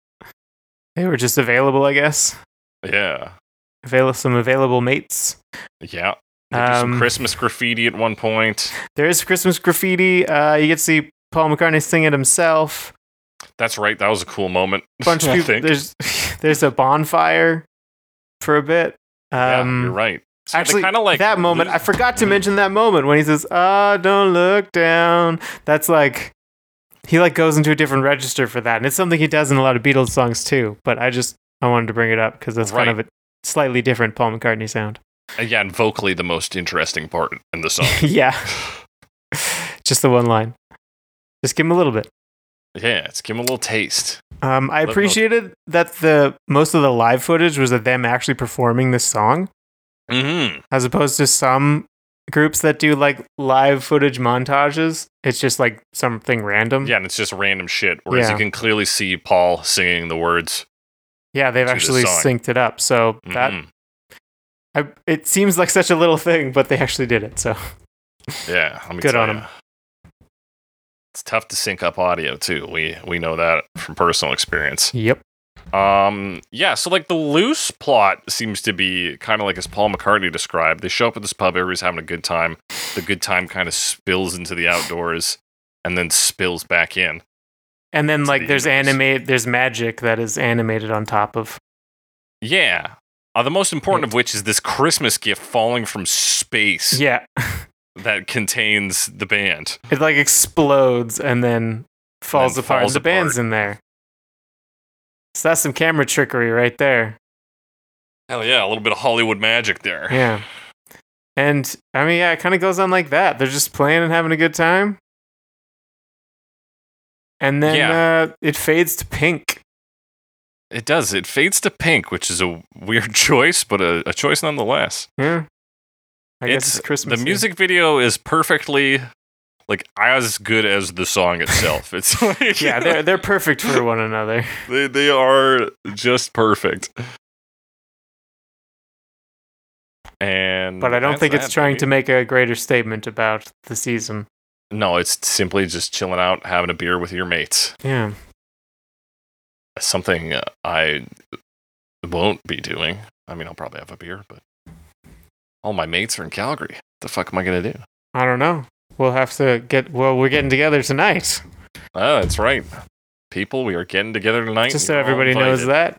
They were just available, I guess. Yeah. Avail- some available mates. Yeah. Do some Um, Christmas graffiti at one point. There is Christmas graffiti. Uh, you get to see Paul McCartney sing it himself. That's right. That was a cool moment. Bunch of people. think. There's there's a bonfire for a bit. yeah, Um, you're right. So Actually, kinda like that moment, I forgot to mention that moment when he says, "Ah, don't look down." That's like he like goes into a different register for that, and it's something he does in a lot of Beatles songs too. But I just I wanted to bring it up because that's kind of a slightly different Paul McCartney sound. Uh, yeah, and vocally the most interesting part in the song. yeah, just the one line. Just give him a little bit. Yeah, let's give him a little taste. Um, I appreciated that the most of the live footage was of them actually performing this song, Mm-hmm. as opposed to some groups that do like live footage montages. It's just like something random. Yeah, and it's just random shit. Whereas Yeah. you can clearly see Paul singing the words. Yeah, they've actually synced it up. So that Mhm. I, it seems like such a little thing, but they actually did it. So Yeah, Good on ya. It's tough to sync up audio too. We we know that from personal experience. yep. Um, yeah, so like the loose plot seems to be kind of like as Paul McCartney described. They show up at this pub, everybody's having a good time. The good time kind of spills into the outdoors and then spills back in. And then like the there's animate there's magic that is animated on top of Yeah. Uh, the most important of which is this Christmas gift falling from space yeah. that contains the band. It like explodes and then falls then apart. falls and the band's in there. So that's some camera trickery right there. Hell yeah, a little bit of Hollywood magic there. Yeah. And I mean, yeah, it kind of goes on like that. They're just playing and having a good time. And then Yeah. uh, it fades to pink. It does. It fades to pink, which is a weird choice, but a, a choice nonetheless. Yeah. I guess it's it's Christmas. The music video is perfectly like as good as the song itself. It's like yeah, they're they're perfect for one another. they they are just perfect. And But I don't think it's trying to make a greater statement about the season. No, it's simply just chilling out, having a beer with your mates. Yeah. Something I won't be doing. I mean, I'll probably have a beer, but all my mates are in Calgary. What the fuck am I gonna do? I don't know. We'll have to get well, we're getting together tonight. Oh, that's right. People, we are getting together tonight. Just so everybody knows invited. that.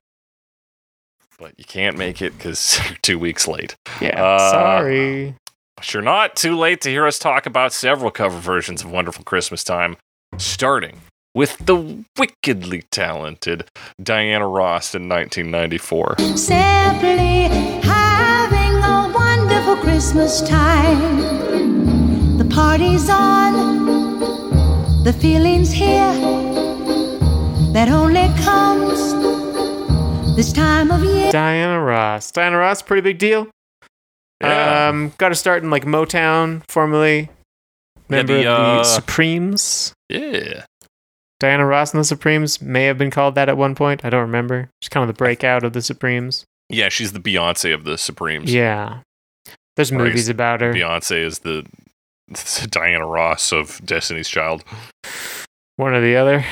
But you can't make it because you're two weeks late. Yeah. Uh, sorry. But you're not too late to hear us talk about several cover versions of Wonderful Christmas Time, starting with the wickedly talented Diana Ross in 1994. Simply having a wonderful Christmas time. The party's on, the feeling's here that only comes this time of year. Diana Ross. Diana Ross, pretty big deal. Yeah. Um, got to start in like Motown, formerly member the, of the uh, Supremes. yeah. Diana Ross and the Supremes may have been called that at one point. I don't remember. She's kind of the breakout of the Supremes. Yeah, she's the Beyonce of the Supremes. Yeah. There's movies about her. Beyonce is the, the Diana Ross of Destiny's Child. One or the other.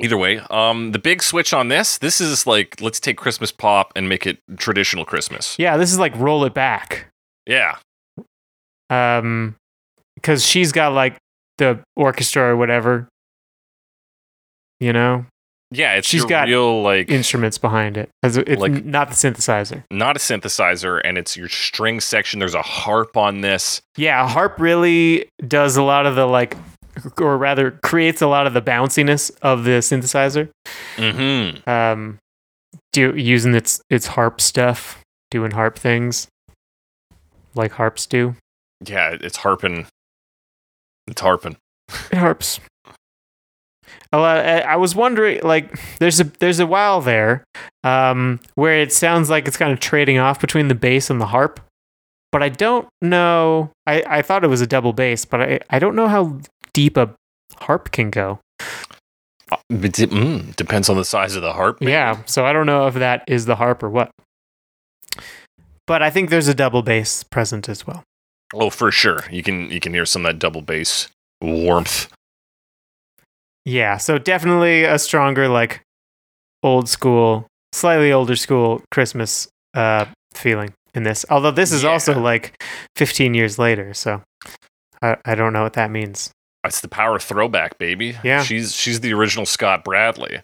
Either way, um, the big switch on this, this is like let's take Christmas pop and make it traditional Christmas. Yeah, this is like roll it back. Yeah, Um, because she's got like the orchestra or whatever. You know, yeah, it's She's got real like instruments behind it. As It's Like- not the synthesizer. not a synthesizer, and it's your string section. There's a harp on this. Yeah, harp really does a lot of the like, or rather, creates a lot of the bounciness of the synthesizer. Mm-hmm. Um, do using its its harp stuff, doing harp things, like harps do. Yeah, it's harping. It's harping. It harps. A lot. I I was wondering, like, there's a there's a while there, um, where it sounds like it's kind of trading off between the bass and the harp, but I don't know. I I thought it was a double bass, but I I don't know how deep a harp can go. Uh, mm, depends on the size of the harp. maybe. Yeah, so I don't know if that is the harp or what. But I think there's a double bass present as well. Oh, for sure. You can you can hear some of that double bass warmth. Yeah, so definitely a stronger, like old school, slightly older school Christmas uh, feeling in this. Although this is also like 15 years later, so I, I don't know what that means. It's the power of throwback, baby. Yeah. She's she's the original Scott Bradlee.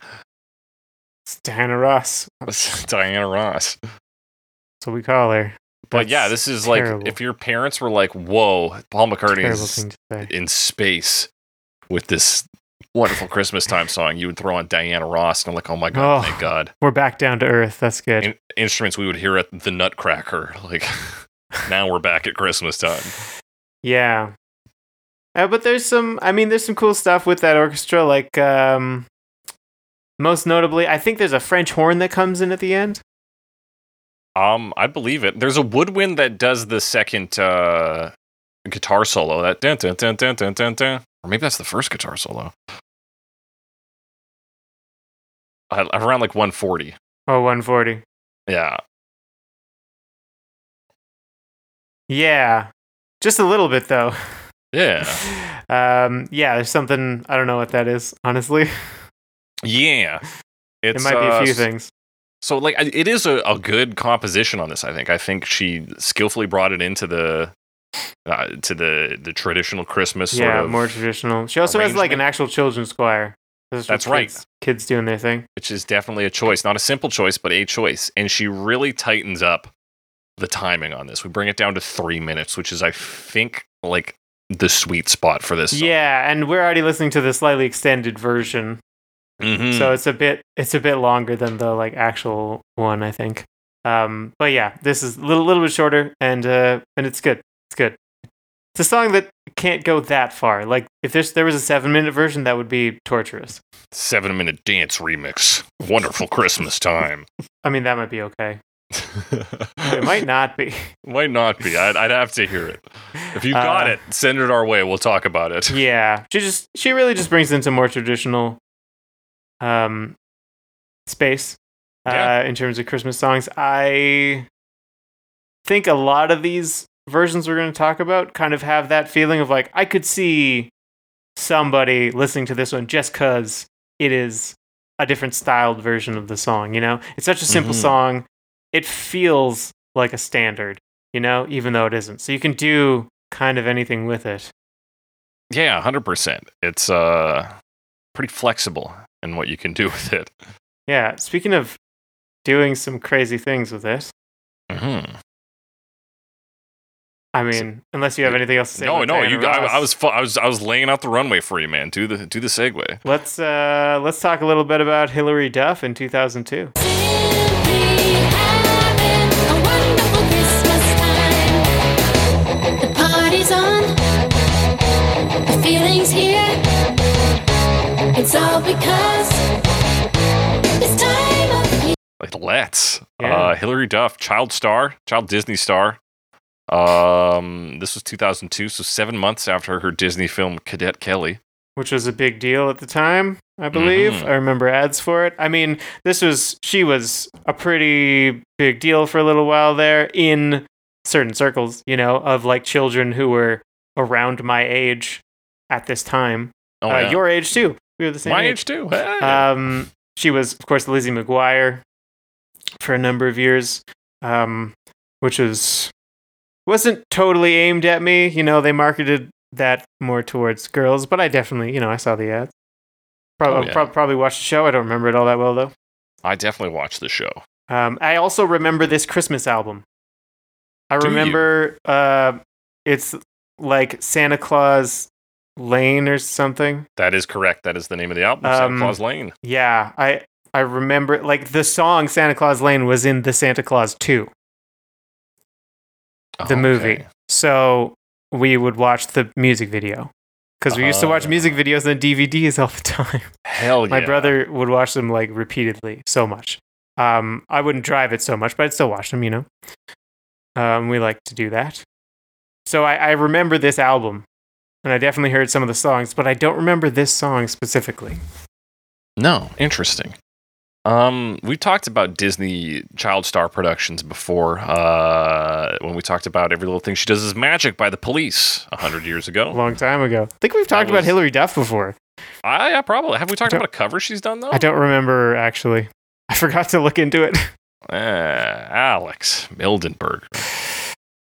It's Diana Ross. It's Diana Ross. That's what we call her. But yeah, this is like if your parents were like, "Whoa, Paul McCartney is thing to say. in space with this wonderful Christmas time song," you would throw on Diana Ross, and I'm like, "Oh my god, Oh. thank God!" We're back down to earth. That's good. In- instruments we would hear at the Nutcracker. Like now we're back at Christmas time. Yeah. Uh, but there's some I mean there's some cool stuff with that orchestra like um most notably I think there's a French horn that comes in at the end. Um, I believe it. There's a woodwind that does the second uh, guitar solo. That dun, dun, dun, dun, dun, dun, dun. Or maybe that's the first guitar solo. Uh, around like 140. Oh, 140. Yeah, Yeah. Just a little bit though. yeah, um yeah, there's something I don't know what that is, honestly. yeah. It's, it might be a uh, few things. So like it is a, a good composition on this. I think. I think she skillfully brought it into the uh, to the the traditional Christmas sort Yeah, of, more traditional. She also has like an actual children's choir. For That's right. kids- Kids doing their thing. which is definitely a choice, not a simple choice, but a choice. And she really tightens up the timing on this. We bring it down to three minutes, which is I think like the sweet spot for this. Song. Yeah, and we're already listening to the slightly extended version. Mhm. so it's a bit it's a bit longer than the like actual one i think um but yeah this is a little, little bit shorter and uh and it's good it's good it's a song that can't go that far like if there's there was a seven minute version that would be torturous seven minute dance remix. Wonderful Christmas time. i mean that might be okay it might not be Might not be. I'd, I'd have to hear it. If you got Uh, it, send it our way. We'll talk about it. yeah she just she really just brings in some more traditional um space uh Yeah. in terms of christmas songs i think a lot of these versions we're going to talk about kind of have that feeling of like i could see somebody listening to this one just cuz it is a different styled version of the song you know it's such a simple Mhm. song it feels like a standard you know even though it isn't so you can do kind of anything with it Yeah, hundred percent. It's uh pretty flexible in what you can do with it. Yeah, speaking of doing some crazy things with it, hmm I mean, unless you have anything else to say. No, no, Diana you. I, I was, I was, I was laying out the runway for you, man. Do the, do the segue. Let's uh, let's talk a little bit about Hilary Duff in 2002. Simply having a wonderful Christmas time. The party's on, the feeling's here. It's all because this time of year. Like, let's. Uh, Hilary Duff, child star, child Disney star. Um, this was 2002, so seven months after her Disney film Cadet Kelly. which was a big deal at the time, I believe. Mhm. I remember ads for it. I mean, this was she was a pretty big deal for a little while there in certain circles, you know, of like children who were around my age at this time. Oh, uh, yeah. Your age too. We were the same my age. age too. Hey. Um, she was, of course, Lizzie McGuire for a number of years, um, which was wasn't totally aimed at me. You know, they marketed that more towards girls, but I definitely, you know, I saw the ads. Probably, Oh, yeah. prob- probably watched the show. I don't remember it all that well though. I definitely watched the show. Um, I also remember this Christmas album. I Do remember uh, it's like Santa Claus Lane or something. That is correct. That is the name of the album, Um, Santa Claus Lane. Yeah, I I remember like the song Santa Claus Lane was in the Santa Claus 2, the movie. So we would watch the music video. Because we used to watch Ah. music videos and DVDs all the time. Hell yeah. My brother would watch them like repeatedly, so much. Um, I wouldn't drive it so much, but I'd still watch them, you know. Um, we like to do that. So I, I remember this album, and I definitely heard some of the songs, but I don't remember this song specifically. No, interesting. Um, we talked about Disney child star productions before. Uh, when we talked about every little thing she does is magic by the police a hundred years ago, A long time ago. I think we've talked about Hilary Duff before. Ah, yeah, probably. Have we talked about a cover she's done though? I don't remember actually. I forgot to look into it. Uh, Alex Mildenberg.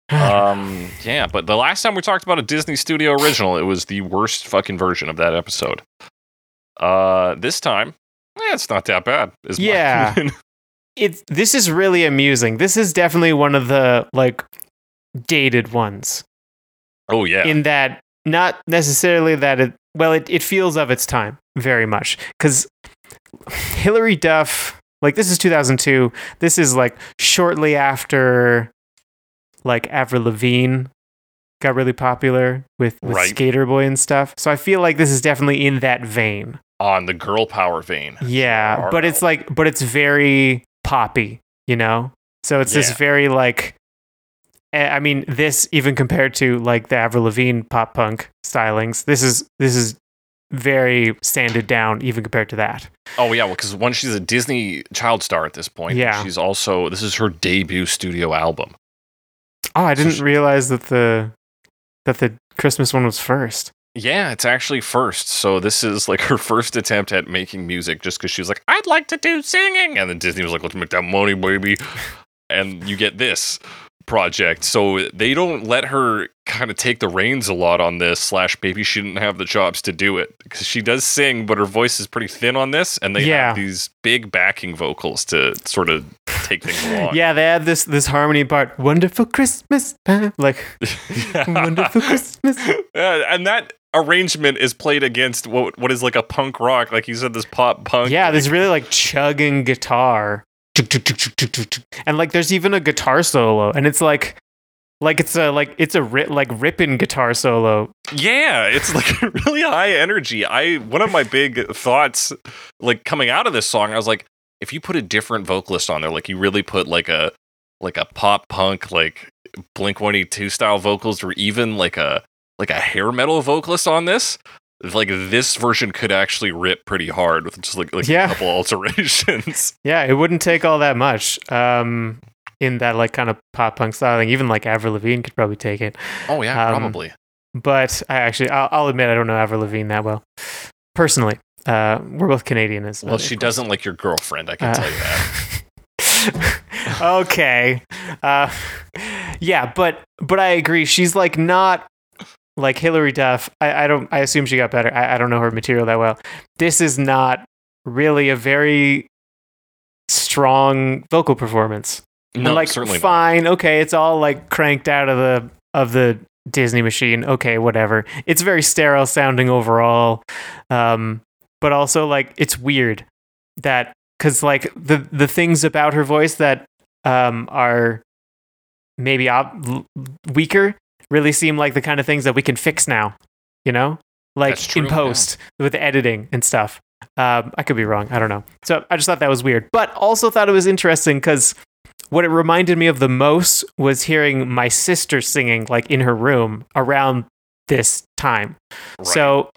um, yeah, but the last time we talked about a Disney Studio original, it was the worst fucking version of that episode. Uh, this time, yeah, it's not that bad. Yeah. it's this is really amusing. This is definitely one of the like dated ones. oh yeah. in that not necessarily that it well it, it feels of its time very much because hilary duff like this is 2002 this is like shortly after like avril lavigne got really popular with, with Right. skater boy and stuff so i feel like this is definitely in that vein on the girl power vein. yeah but it's like but it's very poppy you know so it's Yeah. this very like eh, I mean, this even compared to like the Avril Lavigne pop punk stylings, this is this is very sanded down even compared to that. Oh yeah, well, because one, she's a Disney child star at this point. Yeah. she's also this is her debut studio album. Oh, I didn't she- realize that the that the Christmas one was first. Yeah, it's actually first. So this is like her first attempt at making music, just because she was like, "I'd like to do singing," and then Disney was like, "Let's make that money, baby," and you get this project. So they don't let her kind of take the reins a lot on this. Slash, maybe she didn't have the chops to do it because she does sing, but her voice is pretty thin on this, and they Yeah. have these big backing vocals to sort of take things along. Yeah, they had this this harmony part. Wonderful Christmas time, like wonderful Christmas. Yeah, and that arrangement is played against what what is like a punk rock, like you said, this pop punk. Yeah, this really like chugging guitar, and like there's even a guitar solo, and it's like like it's a like it's a ri- like ripping guitar solo. Yeah, it's like really high energy. I one of my big thoughts, like coming out of this song, I was like, if you put a different vocalist on there, like you really put like a like a pop punk, like Blink One Eighty Two style vocals, or even like a like a hair metal vocalist on this, like this version could actually rip pretty hard with just like like Yeah. a couple alterations. Yeah, it wouldn't take all that much. Um, in that like kind of pop punk styling, even like Avril Lavigne could probably take it. oh yeah, Um, probably. But I actually, I'll, I'll admit, I don't know Avril Lavigne that well. Personally, uh, we're both Canadian. As Well, Well, she doesn't like your girlfriend. I can Uh, tell you that. okay. Uh, yeah, but but I agree. She's like not like Hilary Duff. I, I don't. I assume she got better. I, I don't know her material that well. This is not really a very strong vocal performance. No, like certainly not. fine. Okay, it's all like cranked out of the of the Disney machine. Okay, whatever. It's very sterile sounding overall. Um, but also like it's weird that because like the the things about her voice that um are maybe op- weaker really seem like the kind of things that we can fix now. You know, like true, in yeah. post with editing and stuff. Um, I could be wrong. I don't know. So I just thought that was weird, but also thought it was interesting because what it reminded me of the most was hearing my sister singing like in her room around this time. Right. So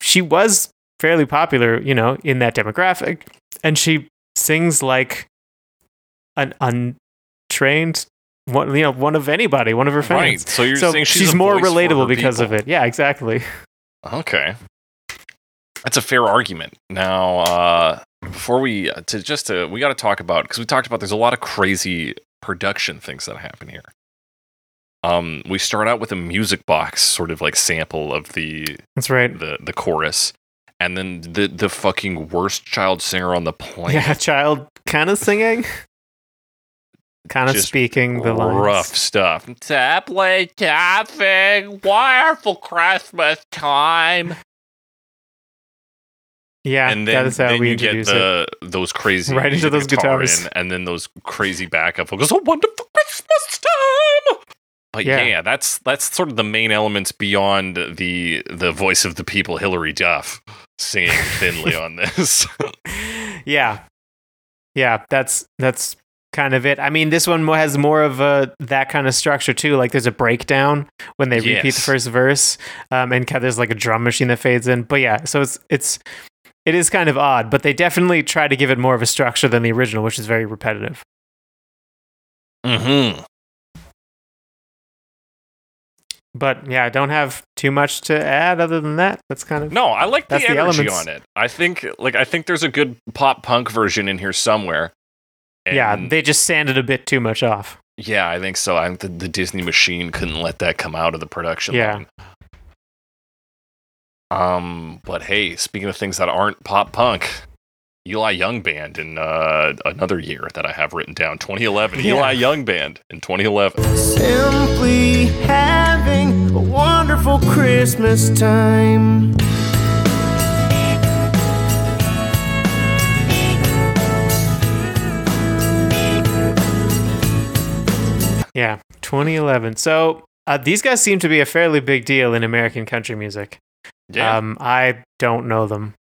she was fairly popular, you know, in that demographic, and she sings like an untrained one, you know, one of anybody, one of her fans. Right. So you're So saying she's, she's, more relatable because of it. Yeah, exactly. Okay. That's a fair argument. Now, uh, before we uh, to just to we got to talk about because we talked about there's a lot of crazy production things that happen here. Um, we start out with a music box sort of like sample of the That's right. the the chorus, and then the the fucking worst child singer on the planet. Yeah, child kind of singing, kind of speaking the lines. rough stuff. Tablet tapping, wonderful Christmas time. Yeah, and then, that is how then we you get introduce it. the those crazy Right into those guitar guitars. in, and then those crazy backup vocals. A wonderful Christmas time. But Yeah. yeah. that's that's sort of the main elements beyond the the voice of the people, Hilary Duff, singing thinly on this. yeah, yeah, that's that's kind of it. I mean, this one has more of a that kind of structure too. Like, there's a breakdown when they repeat the first verse, um, and there's like a drum machine that fades in. But yeah, so it's it's it is kind of odd, but they definitely try to give it more of a structure than the original, which is very repetitive. Mm-hmm. But yeah, I don't have too much to add other than that. That's kind of No, I like the That's the energy on it. I think like I think there's a good pop punk version in here somewhere. yeah. They just sanded a bit too much off. yeah, I think so. I think the, the Disney machine couldn't let that come out of the production Yeah. line. Um, but hey, speaking of things that aren't pop punk, Eli Young Band in uh, another year that I have written down, 2011. Yeah. Eli Young Band in 2011. Simply having a wonderful Christmas time. Yeah, 2011. So uh, these guys seem to be a fairly big deal in American country music. Yeah. Um, I don't know them.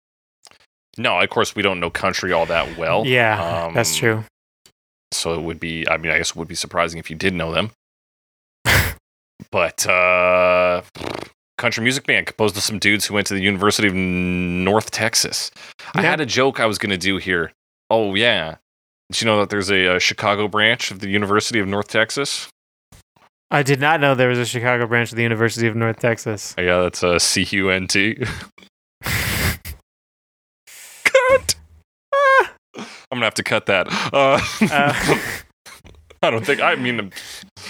No, of course we don't know country all that well. yeah, that's um, true. So it would be, I mean, I guess it would be surprising if you did know them. but uh, country music band composed of some dudes who went to the University of North Texas. I had a joke I was going to do here. Oh, yeah. Did you know that there's a, uh Chicago branch of the University of North Texas? I did not know there was a Chicago branch of the University of North Texas. Yeah, that's a C U N T. Cut. Ah. I'm gonna have to cut that. Uh, Uh, I don't think. I mean,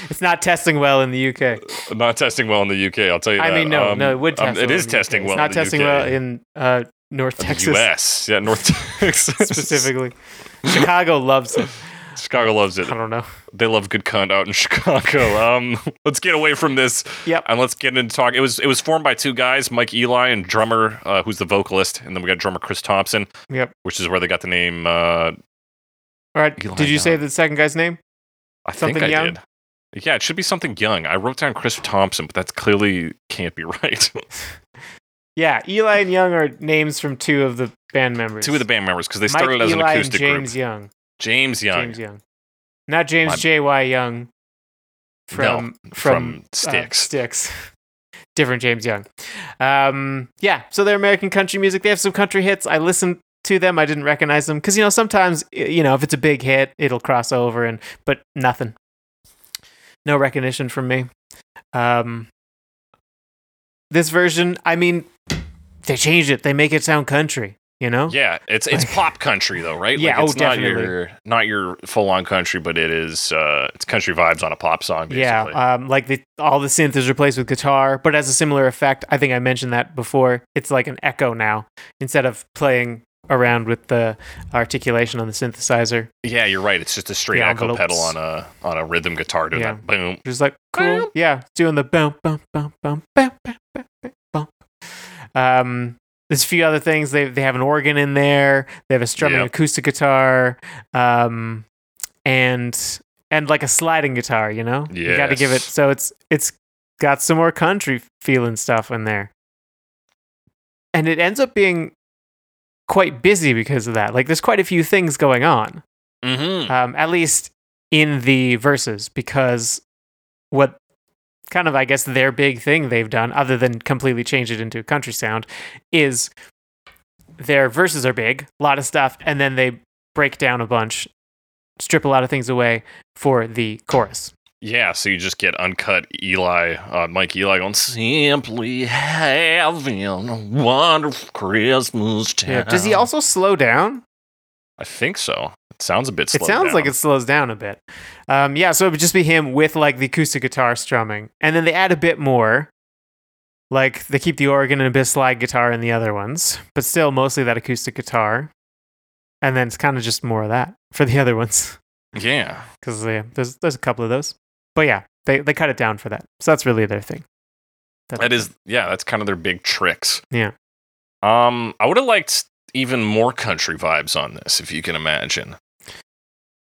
it's not testing well in the UK. Not testing well in the UK. I'll tell you I that. mean, no, Um, no, it would um, test. it well is in the UK. testing It's well. not in the testing UK. well in uh, North Texas U.S. Yeah, North Texas specifically. Chicago loves it. Chicago loves it. I don't know. They love good cunt out in Chicago. Um, let's get away from this Yep. and let's get into talk. It was it was formed by two guys, Mike Eli and drummer, uh, who's the vocalist, and then we got drummer Chris Thompson, Yep. which is where they got the name. Uh, All right. Eli Did you say the second guy's name? I Something think I Young? did. Yeah, it should be something young. I wrote down Chris Thompson, but that clearly can't be right. Yeah, Eli and Young are names from two of the band members. Two of the band members because they Mike started as Eli an and acoustic James group. Young. James Young James Young. Not James My- J. Y. Young. From from from, uh, Styx. Different James Young. Um, yeah, so they're American country music. They have some country hits. I listened to them. I didn't recognize them because you know sometimes you know if it's a big hit, it'll cross over and but nothing. No recognition from me. Um, this version, I mean, they changed it. They make it sound country you know yeah it's it's pop country though right yeah like, it's oh, not your not your full-on country but it is uh it's country vibes on a pop song basically. yeah um like the, all the synth is replaced with guitar but has a similar effect i think i mentioned that before it's like an echo now instead of playing around with the articulation on the synthesizer yeah you're right it's just a straight echo pedal on a on a rhythm guitar doing yeah. that boom just like cool boom. yeah doing the boom boom boom boom boom boom boom, boom. um there's a few other things. They they have an organ in there. They have a strumming Yep. acoustic guitar, um, and and like a sliding guitar. You know, you got to give it. So it's it's got some more country feeling stuff in there, and it ends up being quite busy because of that. Like there's quite a few things going on Mm-hmm. um, at least in the verses, because what kind of, I guess, their big thing they've done, other than completely change it into a country sound, is their verses are big, a lot of stuff, and then they break down a bunch, strip a lot of things away for the chorus. Yeah, so you just get uncut Eli, uh, Mike Eli going simply having a wonderful Christmas time. Yeah. Does he also slow down? I think so. It sounds a bit. It sounds like it slows down a bit. Um, yeah, so it would just be him with like the acoustic guitar strumming, and then they add a bit more. Like they keep the organ and a bit slide guitar in the other ones, but still mostly that acoustic guitar. And then it's kind of just more of that for the other ones Yeah. because yeah, there's there's a couple of those. But yeah, they they cut it down for that, so that's really their thing. That- That is, yeah, that's kind of their big tricks. Yeah. Um, I would have liked even more country vibes on this, if you can imagine.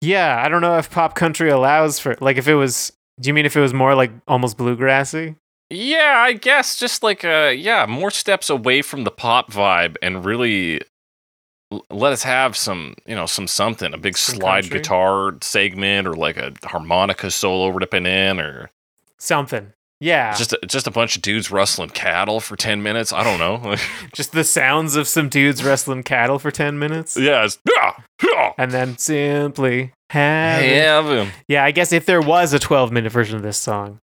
Yeah, I don't know if pop country allows for like if it was. Do you mean if it was more like almost bluegrassy? Yeah, I guess just like uh, yeah, more steps away from the pop vibe and really l- let us have some, you know, some something, a big Some slide country? guitar segment or like a harmonica solo ripping in or Something. Yeah, Just a, just a bunch of dudes rustling cattle for 10 minutes. I don't know. just the sounds of some dudes wrestling cattle for ten minutes, yeah, and then simply. Heaven. Yeah, I guess if there was a twelve-minute version of this song,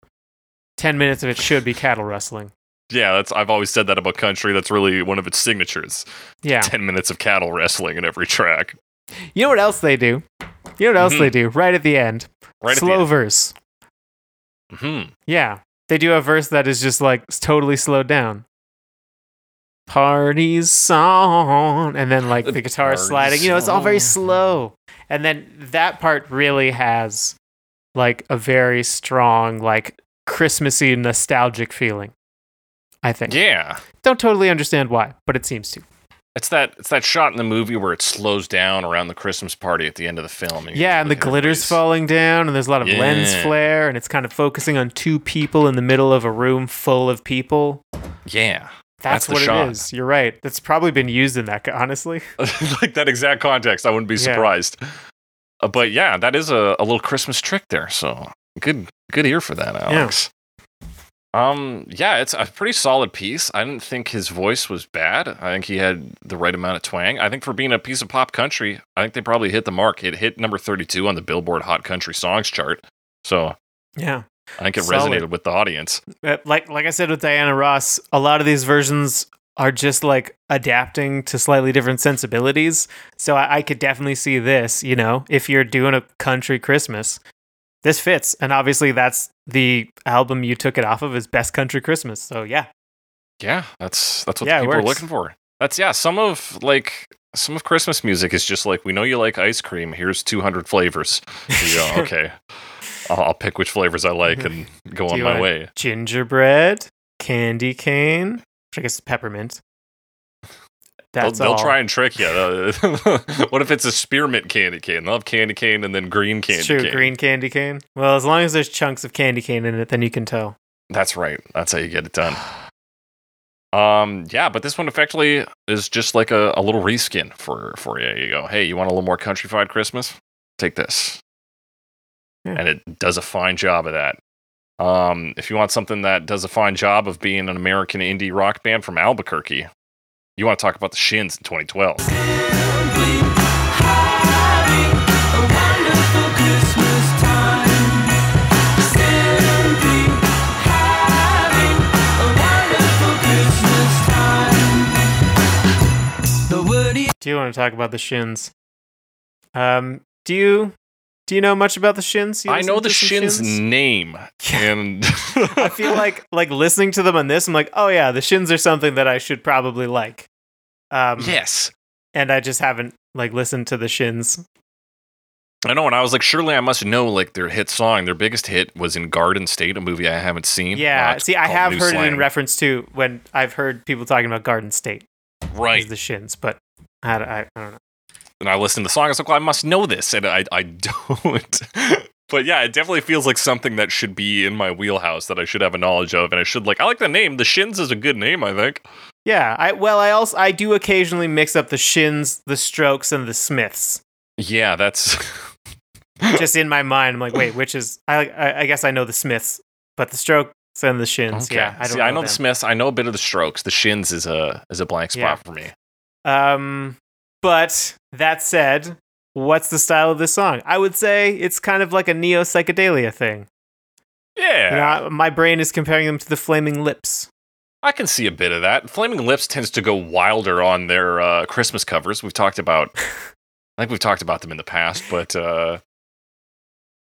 ten minutes of it should be cattle wrestling. Yeah, that's I've always said that about country. That's really one of its signatures. Yeah. 10 minutes of cattle wrestling in every track. You know what else they do? You know what else Mhm. they do? Right at the end, Right slow at verse. Mhm. Yeah, they do a verse that is just like totally slowed down. Parties song, and then like the guitar Parties sliding. You know, it's all very slow. And then that part really has like a very strong, like Christmassy, nostalgic feeling. I think. Yeah. Don't totally understand why, but it seems to. It's that it's that shot in the movie where it slows down around the Christmas party at the end of the film. you Yeah, and the glitter's falling down, and there's a lot of lens flare, and it's kind of focusing on two people in the middle of a room full of people. Yeah. That's, That's what shot. it is. You're right. That's probably been used in that, honestly. like that exact context, I wouldn't be Yeah. surprised. Uh, but yeah, that is a, a little Christmas trick there. So good good ear for that, Alex. Um, yeah, it's a pretty solid piece. I didn't think his voice was bad. I think he had the right amount of twang. I think for being a piece of pop country, I think they probably hit the mark. It hit number 32 on the Billboard Hot Country Songs chart. So Yeah. I think it Solid. resonated with the audience. Uh, like like I said with Diana Ross, a lot of these versions are just like adapting to slightly different sensibilities. So I, I could definitely see this, you know, if you're doing a country Christmas, this fits. And obviously that's the album you took it off of is Best Country Christmas. So yeah. Yeah, that's that's what Yeah, people are looking for. That's yeah, some of like some of Christmas music is just like we know you like ice cream. Here's 200 flavors. You go, okay. I'll, I'll pick which flavors I like mm-hmm. and go on my way. Gingerbread, candy cane, which I guess is peppermint. They'll, they'll try and trick you. what if it's a spearmint candy cane? They'll have candy cane and then green candy It's true, cane. green candy cane. Well, as long as there's chunks of candy cane in it, then you can tell. That's right. That's how you get it done. Um, yeah, but this one effectively is just like a, a little reskin for for you. You go, hey, you want a little more countrified Christmas? Take this, Yeah. and it does a fine job of that. Um, if you want something that does a fine job of being an American indie rock band from Albuquerque, you want to talk about the Shins in 2012. Do you want to talk about the shins? Um, do you do you know much about the shins? You I know the some Shins name, and I feel like like listening to them on this, I'm like, oh yeah, the shins are something that I should probably like. Um, yes, and I just haven't like listened to the shins. I know, and I was like, surely I must know like their hit song. Their biggest hit was in Garden State, a movie I haven't seen. Yeah, Uh, see, I have New heard it in reference to when I've heard people talking about Garden State right. the shins, but I, I, I don't know. And I listened to the song. I was like, well, I must know this, and I I don't. but yeah, it definitely feels like something that should be in my wheelhouse that I should have a knowledge of, and I should like. I like the name. The Shins is a good name, I think. Yeah, I well, I also I do occasionally mix up the shins, the strokes, and the Smiths. Yeah, that's Just in my mind, I'm like, wait, which is? I I, I guess I know the Smiths, but the strokes and the shins. okay. Yeah, I don't See, know. I know the. Smiths. I know a bit of the Strokes. The Shins is a is a blank spot Yeah. for me. Um, but that said, what's the style of this song? I would say it's kind of like a neo psychedelia thing. Yeah, You know, my brain is comparing them to the Flaming Lips. I can see a bit of that. Flaming Lips tends to go wilder on their uh, Christmas covers. We've talked about, I think we've talked about them in the past, but uh,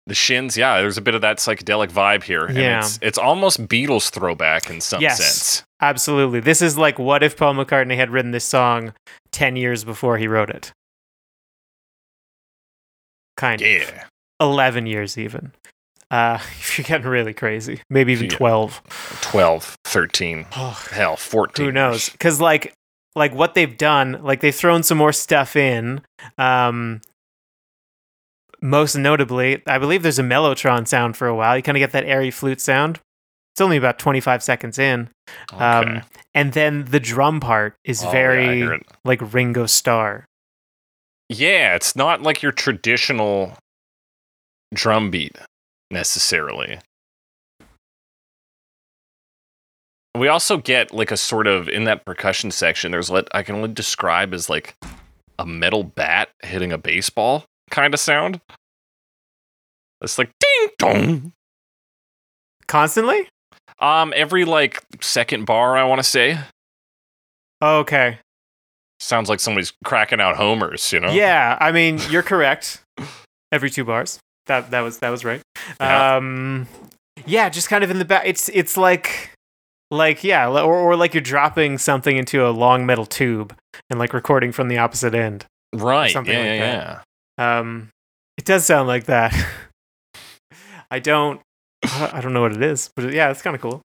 the Shins, yeah, there's a bit of that psychedelic vibe here. And Yeah. it's, it's almost Beatles throwback in some Yes. sense. Absolutely, this is like what if Paul McCartney had written this song ten years before he wrote it. Kind of. Yeah. 11 years even. Uh, if you're getting really crazy, maybe even Yeah. 12. 12, 13, Oh, hell, 14. who knows? Because like, like what they've done, like they've thrown some more stuff in. Um, most notably, I believe there's a mellotron sound for a while. You kind of get that airy flute sound. It's only about 25 seconds in, Okay. um, and then the drum part is Oh, very it. like Ringo Starr. Yeah, it's not like your traditional drum beat necessarily. We also get like a sort of in that percussion section. There's what I can only describe as like a metal bat hitting a baseball kind of sound. It's like ding dong. Constantly? Um, every like second bar, I want to say, Okay. sounds like somebody's cracking out homers. You know? Yeah, I mean, you're correct. Every two bars. That that was that was right. Yeah. Um yeah, just kind of in the back. It's it's like like yeah, or or like you're dropping something into a long metal tube and like recording from the opposite end. Right. Something yeah, like yeah, that. yeah. Um it does sound like that. I don't I don't know what it is, but yeah, it's kind of cool.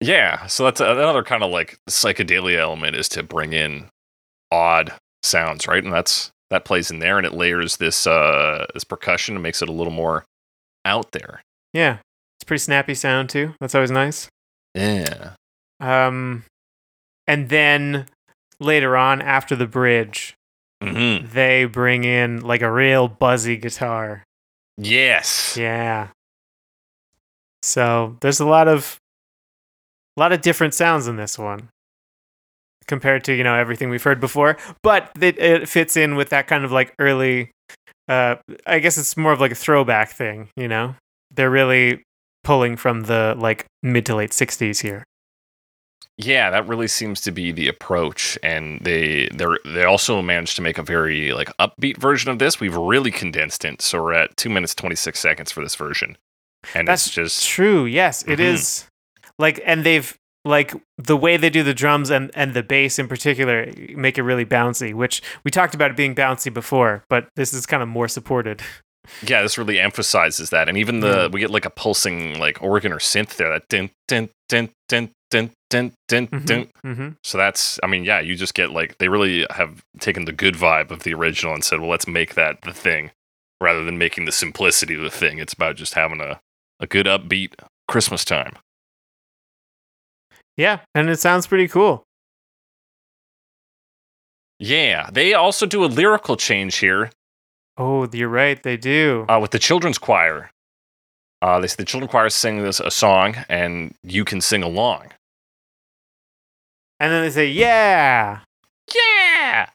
Yeah, so that's another kind of like psychedelia element is to bring in odd sounds, right? And that's that plays in there, and it layers this uh this percussion and makes it a little more out there. Yeah. It's a pretty snappy sound too. That's always nice. Yeah, Um and then later on after the bridge, mm-hmm. they bring in like a real buzzy guitar. yes, Yeah. So there's a lot of a lot of different sounds in this one compared to you know everything we've heard before, but it, it fits in with that kind of like early. Uh, I guess it's more of like a throwback thing. You know, they're really pulling from the like mid to late '60s here. yeah. That really seems to be the approach, and they they they also managed to make a very like upbeat version of this. We've really condensed it, so we're at two minutes twenty six seconds for this version, and That's it's just true. Yes, it mm-hmm. is. Like, and they've like the way they do the drums and and the bass in particular make it really bouncy. Which we talked about it being bouncy before, but this is kind of more supported. Yeah, this really emphasizes that, and even the yeah. we get like a pulsing like organ or synth there. That din din din din dun, dun, dun, dun. Mm-hmm, mm-hmm. So that's, I mean, yeah, you just get like, they really have taken the good vibe of the original and said, well, let's make that the thing rather than making the simplicity the thing. It's about just having a, a good upbeat Christmas time. Yeah, and it sounds pretty cool. Yeah, they also do a lyrical change here Oh, you're right. They do. uh, with the children's choir. Uh, they the children's choir sing this a song, and you can sing along. And then they say, "Yeah." Yeah.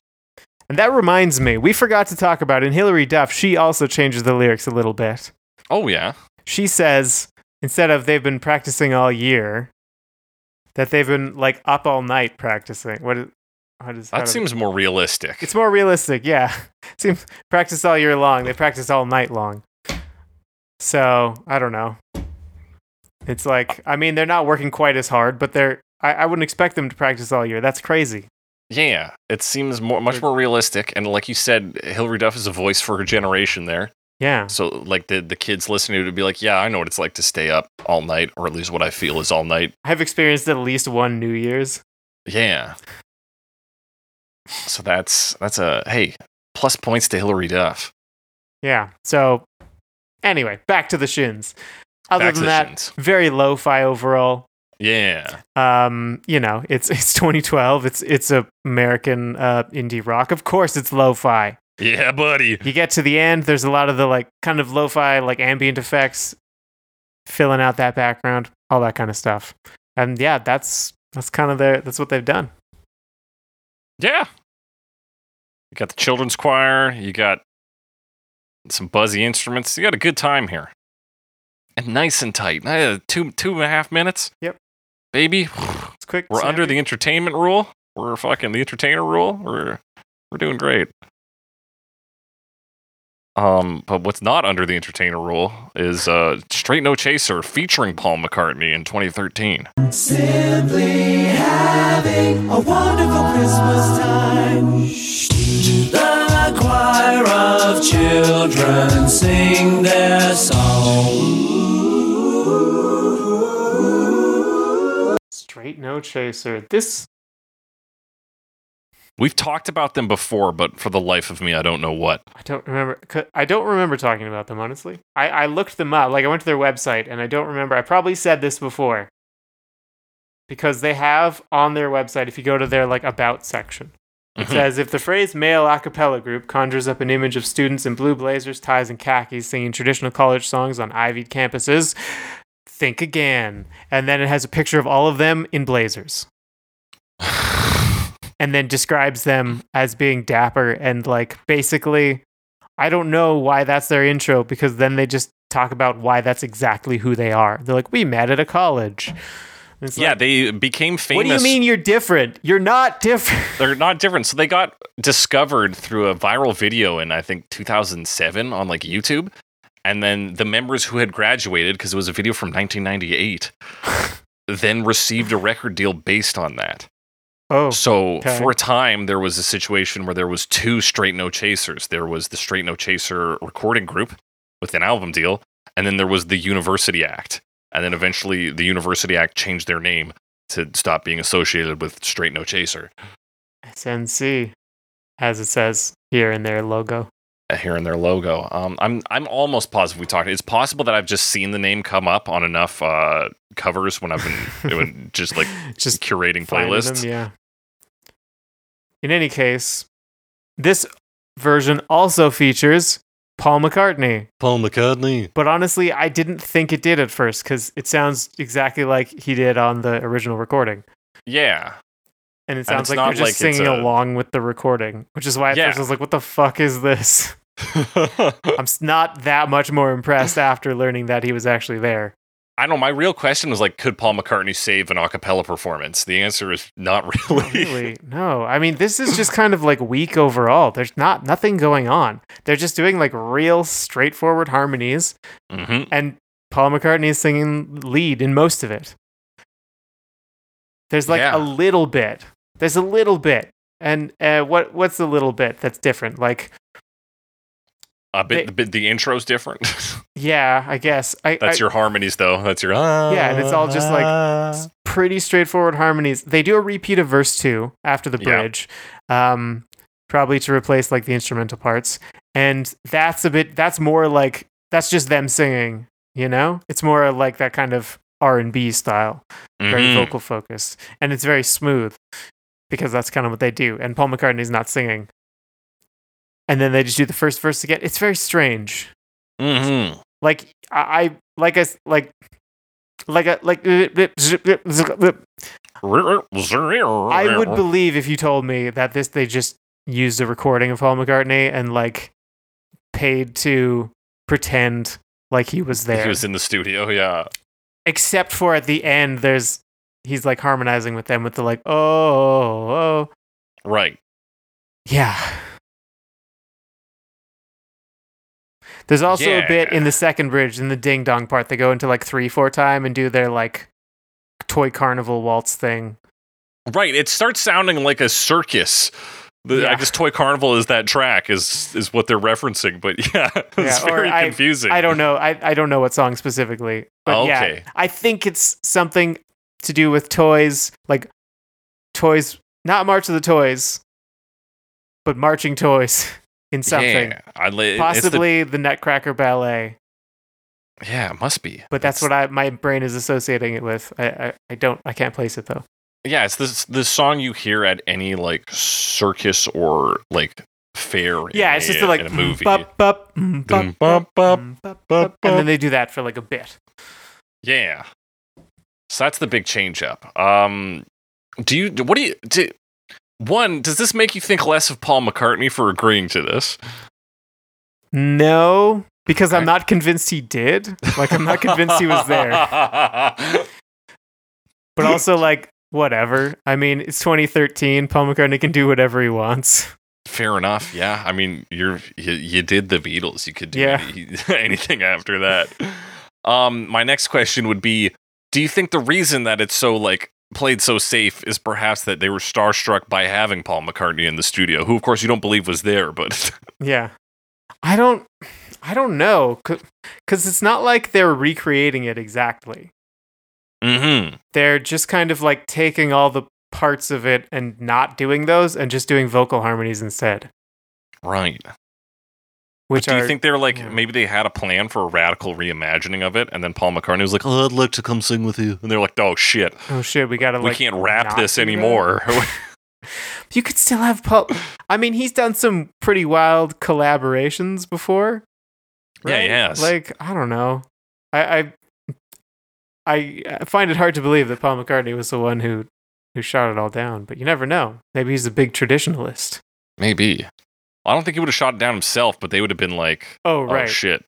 And that reminds me, we forgot to talk about in Hilary Duff. She also changes the lyrics a little bit. Oh yeah. She says instead of they've been practicing all year that they've been like up all night practicing. What is how does how That seems more realistic. it's more realistic yeah. Seems practice all year long. They practice all night long. So i don't know. It's like i mean they're not working quite as hard but they're i, I wouldn't expect them to practice all year. That's crazy. Yeah, it seems more much more realistic, and like you said, Hilary Duff is a voice for her generation there. Yeah So like the the kids listening to it would be like, yeah, I know what it's like to stay up all night, or at least what I feel is all night. i've experienced at least one new year's Yeah. So that's that's a hey plus points to Hilary Duff. yeah so anyway back to the shins other Back than that shins. very lo-fi overall Yeah. um you know it's it's 2012 it's it's a american uh indie rock of course it's lo-fi Yeah, buddy. you get to the end there's a lot of the like kind of lo-fi like ambient effects filling out that background all that kind of stuff and yeah that's that's kind of their that's what they've done Yeah. You got the children's choir, you got some buzzy instruments. You got a good time here. And nice and tight. Uh, two two and a half minutes. Yep. Baby. it's quick We're under the entertainment rule. We're fucking the entertainer rule. We're we're doing great. Um, but what's not under the entertainer rule is uh Straight No Chaser featuring Paul McCartney in 2013. Simply having a wonderful Christmas time. The choir of children sing their song. straight no chaser this We've talked about them before, but for the life of me, I don't know what. I don't remember. I don't remember talking about them honestly. I, I looked them up. Like I went to their website, and I don't remember. I probably said this before because they have on their website. If you go to their like about section, it Mhm. says if the phrase male a cappella group conjures up an image of students in blue blazers, ties, and khakis singing traditional college songs on ivied campuses, think again. And then it has a picture of all of them in blazers. and then describes them as being dapper and like basically I don't know why that's their intro because then they just talk about why that's exactly who they are. They're like, we met at a college. It's yeah, like, they became famous. what do you mean you're different? You're not different. They're not different. So they got discovered through a viral video in I think 2007 on like YouTube, and then the members who had graduated because it was a video from 1998, then received a record deal based on that. Oh, So okay. for a time, there was a situation where there was two Straight No Chasers. There was the Straight No Chaser recording group with an album deal, and then there was the University Act. And then eventually, the University Act changed their name to stop being associated with Straight No Chaser. SNC, as it says here in their logo. uh, Here in their logo, um, I'm I'm almost positive we talked. It's possible that I've just seen the name come up on enough uh, covers when I've been when just like Just curating playlists. them, yeah. In any case, this version also features Paul McCartney. Paul McCartney. But honestly, I didn't think it did at first because it sounds exactly like he did on the original recording. Yeah, And it sounds it's like not they're just like singing a- along with the recording, which is why at Yeah. first I was like, what the fuck is this? I'm not that much more impressed after learning that he was actually there. I don't know. My real question was like, could Paul McCartney save an a cappella performance? The answer is not really. Really? No. I mean, this is just kind of like weak overall. There's not nothing going on. They're just doing like real straightforward harmonies, hmm and Paul McCartney is singing lead in most of it. There's like Yeah. a little bit. There's a little bit. And uh, what what's the little bit that's different? Like, A bit, They- the, the intro's different. yeah, I guess. I, That's I- your harmonies, though. That's your. ah, Yeah, and it's all just, like, pretty straightforward harmonies. They do a repeat of verse two after the Yeah. bridge, um, probably to replace like the instrumental parts. And that's a bit. That's more like that's just them singing. You know, it's more like that kind of R and B style, very Mhm. vocal focused, and it's very smooth because that's kind of what they do. And Paul McCartney's not singing. And then they just do the first verse again. It's very strange. Mhm. Like I, I like I like like a like uh, uh, I uh, I would believe if you told me that this they just used a recording of Paul McCartney and like paid to pretend like he was there. He was in the studio. Yeah. Except for at the end, there's he's like harmonizing with them with the like oh oh, oh. Right. yeah. There's also a bit in the second bridge in the ding dong part. They go into like three four time and do their like toy carnival waltz thing. Right. It starts sounding like a circus. The, I guess Toy Carnival is that track is is what they're referencing, but yeah, it's Yeah, very I- confusing. I don't know. I, I don't know what song specifically. But yeah, Okay. I think it's something to do with toys, like toys, not March of the Toys, but marching toys in something. Yeah, li- it's the- Possibly the, Nutcracker Ballet, yeah, it must be. but that's what I my brain is associating it with. I, I, I don't I can't place it though. Yeah, it's this the song you hear at any like circus or like fair. Yeah, it's a- just the, like a movie. bup, bup, bup, bup, bup, bup, and then they do that for like a bit. Yeah. So that's the big change up. Um, do you? What do you? Do, one, does this make you think less of Paul McCartney for agreeing to this? No, because I'm not convinced he did. Like I'm not convinced he was there. But also like whatever. I mean, it's 2013. Paul McCartney can do whatever he wants. Fair enough. Yeah. I mean, you're you, you did the Beatles. You could do Yeah. any- anything after that. Um, my next question would be: Do you think the reason that it's so like played so safe is perhaps that they were starstruck by having Paul McCartney in the studio, who of course you don't believe was there, but Yeah. I don't I don't know cuz it's not like they're recreating it exactly. mm-hmm. They're just kind of like taking all the parts of it and not doing those and just doing vocal harmonies instead. right. Which Do you are think they're like yeah. maybe they had a plan for a radical reimagining of it, and then Paul McCartney was like, "Oh, I'd like to come sing with you," and they're like, "Oh shit, Oh shit, we got to we like can't rap not this anymore." You could still have Paul I mean, he's done some pretty wild collaborations before. Right? Yeah, he has. Like, I don't know. I, I I I find it hard to believe that Paul McCartney was the one who who shot it all down, but you never know. Maybe he's a big traditionalist. Maybe. I don't think he would have shot it down himself, but they would have been like, Oh, "Oh right. shit."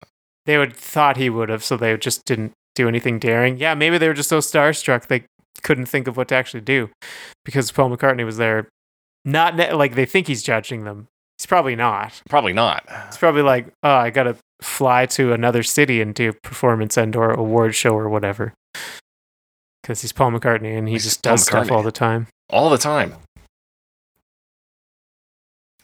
they would thought he would have, so they just didn't do anything daring. Yeah, maybe they were just so starstruck they couldn't think of what to actually do because Paul McCartney was there. Not ne- like they think he's judging them. He's probably not. Probably not. It's probably like, oh, I gotta fly to another city and do a performance and or award show or whatever. Because he's Paul McCartney and he He's just does stuff all the time. All the time.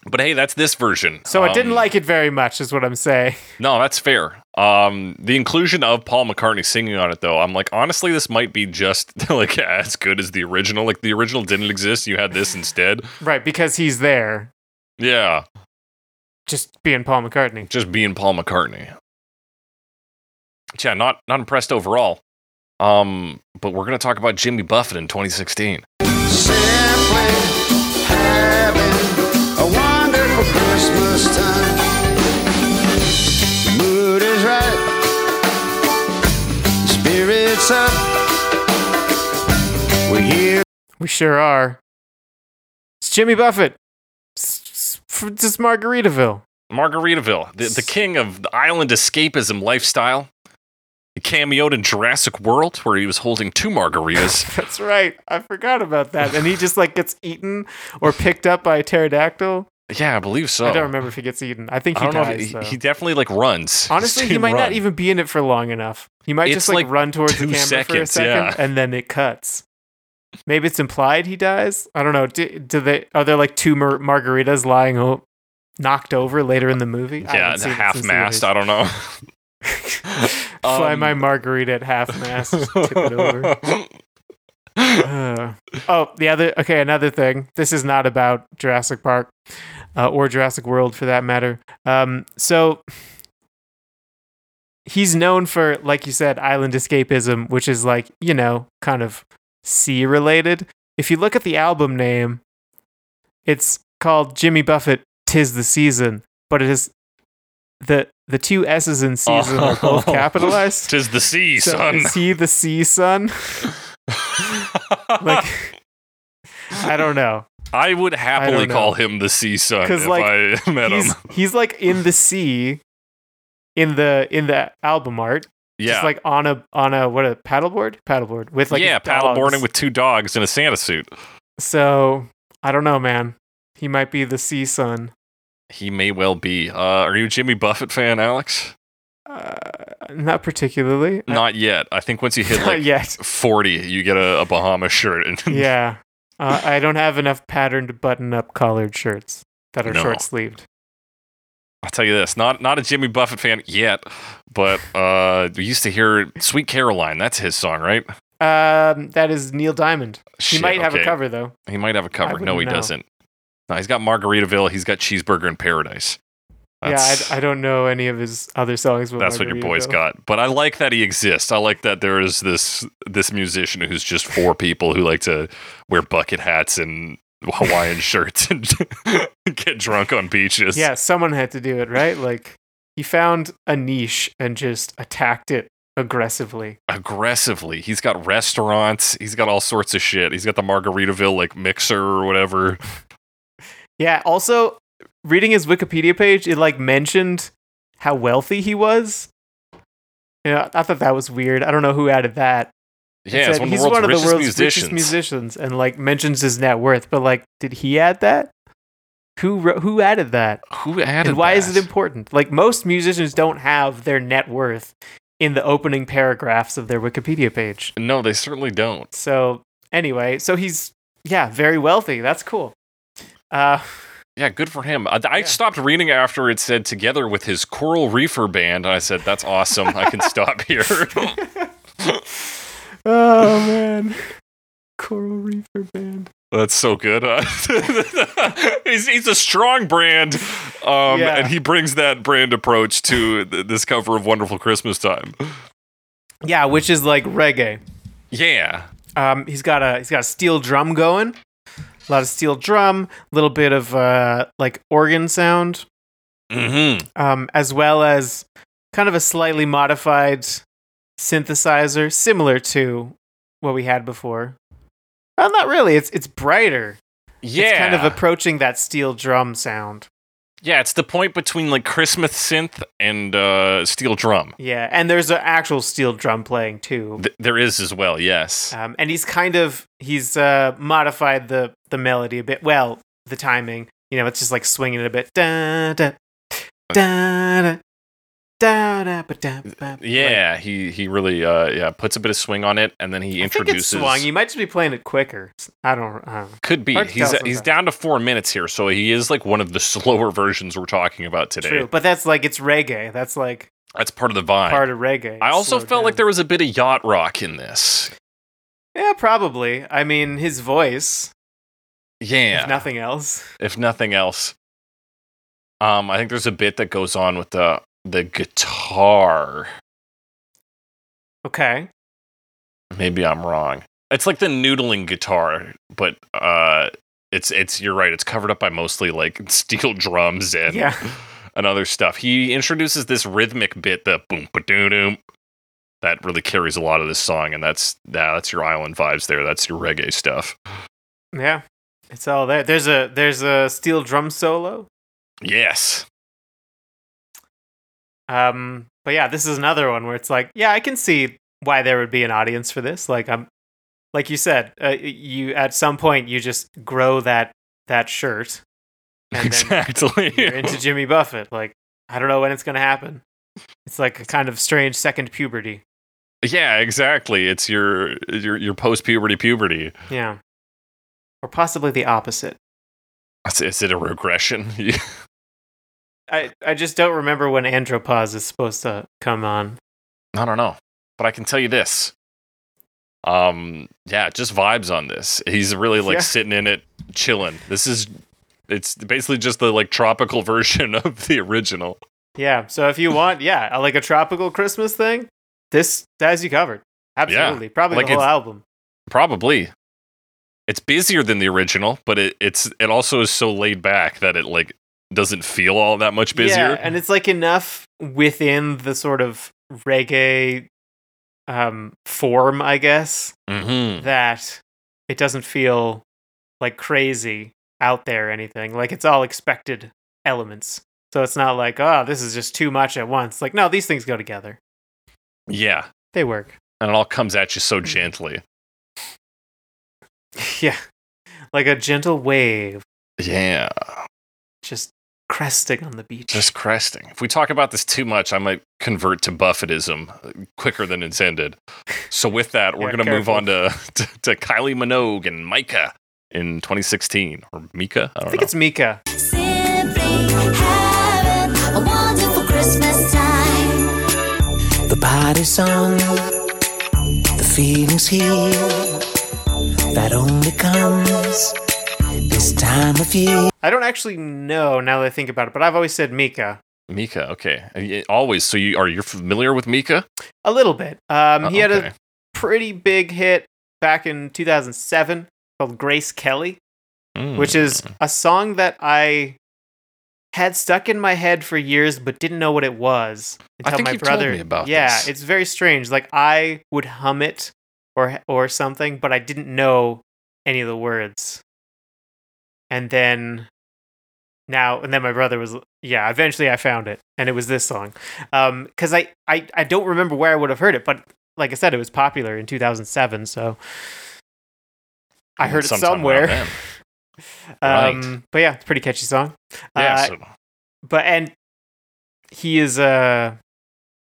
But hey, that's this version. So I didn't Um, like it very much, is what I'm saying. No, that's fair. Um, the inclusion of Paul McCartney singing on it, though, I'm like, honestly, this might be just like as good as the original. Like the original didn't exist, you had this instead. Right, because he's there, Yeah, just being Paul McCartney. just being Paul McCartney. Yeah, not not impressed overall. Um, but we're gonna talk about Jimmy Buffett in 2016. Simply having a wonderful Christmas time. The mood is right, spirits up. We're here. We sure are. It's Jimmy Buffett. It's, it's, it's Margaritaville. Margaritaville, the, the king of the island escapism lifestyle. He cameoed in Jurassic World, where he was holding two margaritas. That's right. I forgot about that. And he just like gets eaten or picked up by a pterodactyl. Yeah, I believe so. I don't remember if he gets eaten. I think I he don't know. dies. If he, he definitely like runs. Honestly, he might run. not even be in it for long enough. He might It's just like, like run towards the camera for a second, yeah. and then it cuts. Maybe it's implied he dies. I don't know. Do, do they? Are there like two mar- margaritas lying o- knocked over later in the movie? Yeah, haven't seen it half mast. I don't know. Fly Um, my margarita at half mast, tip it over. Uh, oh, the other okay, another thing. This is not about Jurassic Park uh, or Jurassic World for that matter. Um, so he's known for, like you said, island escapism, which is like you know, kind of sea related. If you look at the album name, it's called Jimmy Buffett. Tis the season, but it is the the two S's in season are both Oh. capitalized. Tis the sea, So son. is he the sea son? like I don't know. I would happily know. call him the sea son 'Cause, if like, I met He's him. he's like in the sea in the in the album art. Yeah, Just like on a on a what a paddleboard? Paddleboard with like yeah, paddleboarding with two dogs in a Santa suit. So I don't know, man. He might be the sea son. He may well be. Uh, are you a Jimmy Buffett fan, Alex? Uh, not particularly. Not yet. I think once you hit like yet. 40, you get a, a Bahama shirt. And Yeah. Uh, I don't have enough patterned button up collared shirts that are No. short sleeved. I'll tell you this, not not a Jimmy Buffett fan yet, but uh, we used to hear "Sweet Caroline." That's his song, right? Um, that is Neil Diamond. He Shit, might have okay. a cover though. He might have a cover. No, he know. doesn't. No, he's got Margaritaville. He's got Cheeseburger in Paradise. That's, yeah, I, I don't know any of his other songs. But that's what your boy's got. But I like that he exists. I like that there is this this musician who's just four people who like to wear bucket hats and Hawaiian shirts and get drunk on beaches. Yeah, someone had to do it, right? Like he found a niche and just attacked it aggressively. aggressively. He's got restaurants. He's got all sorts of shit. He's got the Margaritaville like mixer or whatever. Yeah. Also, reading his Wikipedia page, it like mentioned how wealthy he was. Yeah, I thought that was weird. I don't know who added that. Yeah, said one he's one of the world's musicians. richest musicians, and like mentions his net worth. But like, did he add that? Who who added that? Who added and why is it important? Like most musicians don't have their net worth in the opening paragraphs of their Wikipedia page. No, they certainly don't. So anyway, so he's yeah, very wealthy. That's cool. Uh Yeah, good for him. I, I Yeah. stopped reading after it said together with his Coral Reefer band. And I said, that's awesome. I can stop here. Oh man. Coral Reefer Band. that's so good. Uh, he's, he's a strong brand. Um, Yeah. And he brings that brand approach to th- this cover of Wonderful Christmas Time. Yeah, which is like reggae. Yeah. Um he's got a he's got a steel drum going. A lot of steel drum, a little bit of uh like organ sound. Mm-hmm. um, as well as kind of a slightly modified synthesizer, similar to what we had before. Well, not really. It's it's brighter. Yeah, It's kind of approaching that steel drum sound. Yeah. It's the point between like Christmas synth and uh, steel drum. Yeah, and there's an actual steel drum playing too. Th- there is as well. Yes. Um, and he's kind of he's uh, modified the the melody a bit. Well, the timing. You know, it's just like swinging it a bit. Da da da da Yeah, he he really uh yeah puts a bit of swing on it, and then he I introduces. swung. You might just be playing it quicker. I don't. I don't. Could be. He's he's down to four minutes here, so he is like one of the slower versions we're talking about today. True, but that's like it's reggae. That's like That's part of the vibe. part of reggae. I also felt like there was a bit of yacht rock in this. Yeah, probably. I mean, his voice, Yeah, if nothing else. if nothing else. Um, I think there's a bit that goes on with the the guitar. Okay. Maybe I'm wrong. It's like the noodling guitar, but uh, it's it's you're right. It's covered up by mostly like steel drums and Yeah. and other stuff. He introduces this rhythmic bit, the boom ba doo doom, that really carries a lot of this song, and that's that's your island vibes there. That's your reggae stuff. Yeah. It's all there. There's a there's a steel drum solo. Yes, Um, but yeah, this is another one where it's like, yeah, I can see why there would be an audience for this. Like I'm, like you said, uh, you at some point you just grow that that shirt, and then exactly. you're into Jimmy Buffett. Like I don't know when it's gonna happen. It's like a kind of strange second puberty. yeah, exactly. It's your your your post puberty puberty. Yeah, or possibly the opposite. Is, is it a regression? I I just don't remember when andropause is supposed to come on. I don't know, but I can tell you this. Um, yeah, just vibes on this. He's really like Yeah. sitting in it, chilling. This is, it's basically just the like tropical version of the original. Yeah. So if you want, yeah, like a tropical Christmas thing, this has you covered. Absolutely. Probably Like the whole album. Probably. It's busier than the original, but it, it's it also is so laid back that it like doesn't feel all that much busier. Yeah, and it's like enough within the sort of reggae um form, I guess, mm-hmm. that it doesn't feel like crazy out there or anything. Like it's all expected elements. So it's not like, oh, this is just too much at once. Like, no, these things go together. Yeah, They work. and it all comes at you so gently. yeah. Like a gentle wave Yeah, just cresting on the beach. just cresting. If we talk about this too much, I might convert to Buffettism uh, quicker than intended. So with that, we're Yeah, gonna move on to, to to Kylie Minogue and Micah in 2016 or Mika. I don't I think know. it's Mika. Simply having a wonderful Christmas time. The party's on, the feeling's here. That only comes this time of year. I don't actually know now that I think about it, but I've always said Mika. Mika. Okay, always. So you are you familiar with Mika? A little bit. Um, he Uh, had okay. a pretty big hit back in 2007 called Grace Kelly, which is Mm. a song that I had stuck in my head for years but didn't know what it was I until think my you've told brother me about Yeah, this. it's very strange. Like I would hum it or or something, but I didn't know any of the words. And then now and then my brother was yeah, eventually I found it and it was this song. Um cuz I, I I don't remember where I would have heard it, but like I said it was popular in 2007, so I heard it somewhere. then. Um, but yeah, it's a pretty catchy song. Yeah. Uh, so- but and he is a,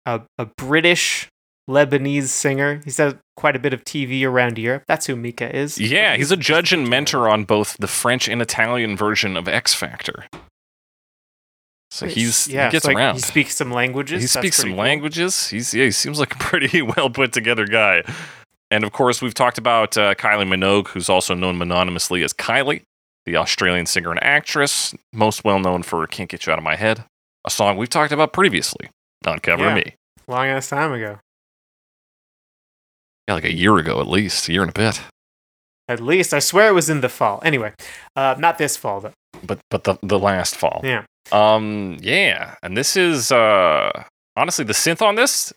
a a British Lebanese singer. He's done quite a bit of TV around Europe. That's who Mika is. yeah, he's a judge and mentor on both the French and Italian version of X Factor. So he's yeah, he gets so, like, around. He speaks some languages. he speaks some cool. languages. He's yeah, he seems like a pretty well put together guy. And of course, we've talked about uh, Kylie Minogue, who's also known mononymously as Kylie, the Australian singer and actress, most well known for "Can't Get You Out of My Head," a song we've talked about previously on Cover Yeah. Me. Long ass time ago. Yeah, like a year ago at least, a year and a bit. At least I swear it was in the fall. Anyway, uh, not this fall though. But but the the last fall. Yeah. Um, yeah, and this is uh honestly the synth on this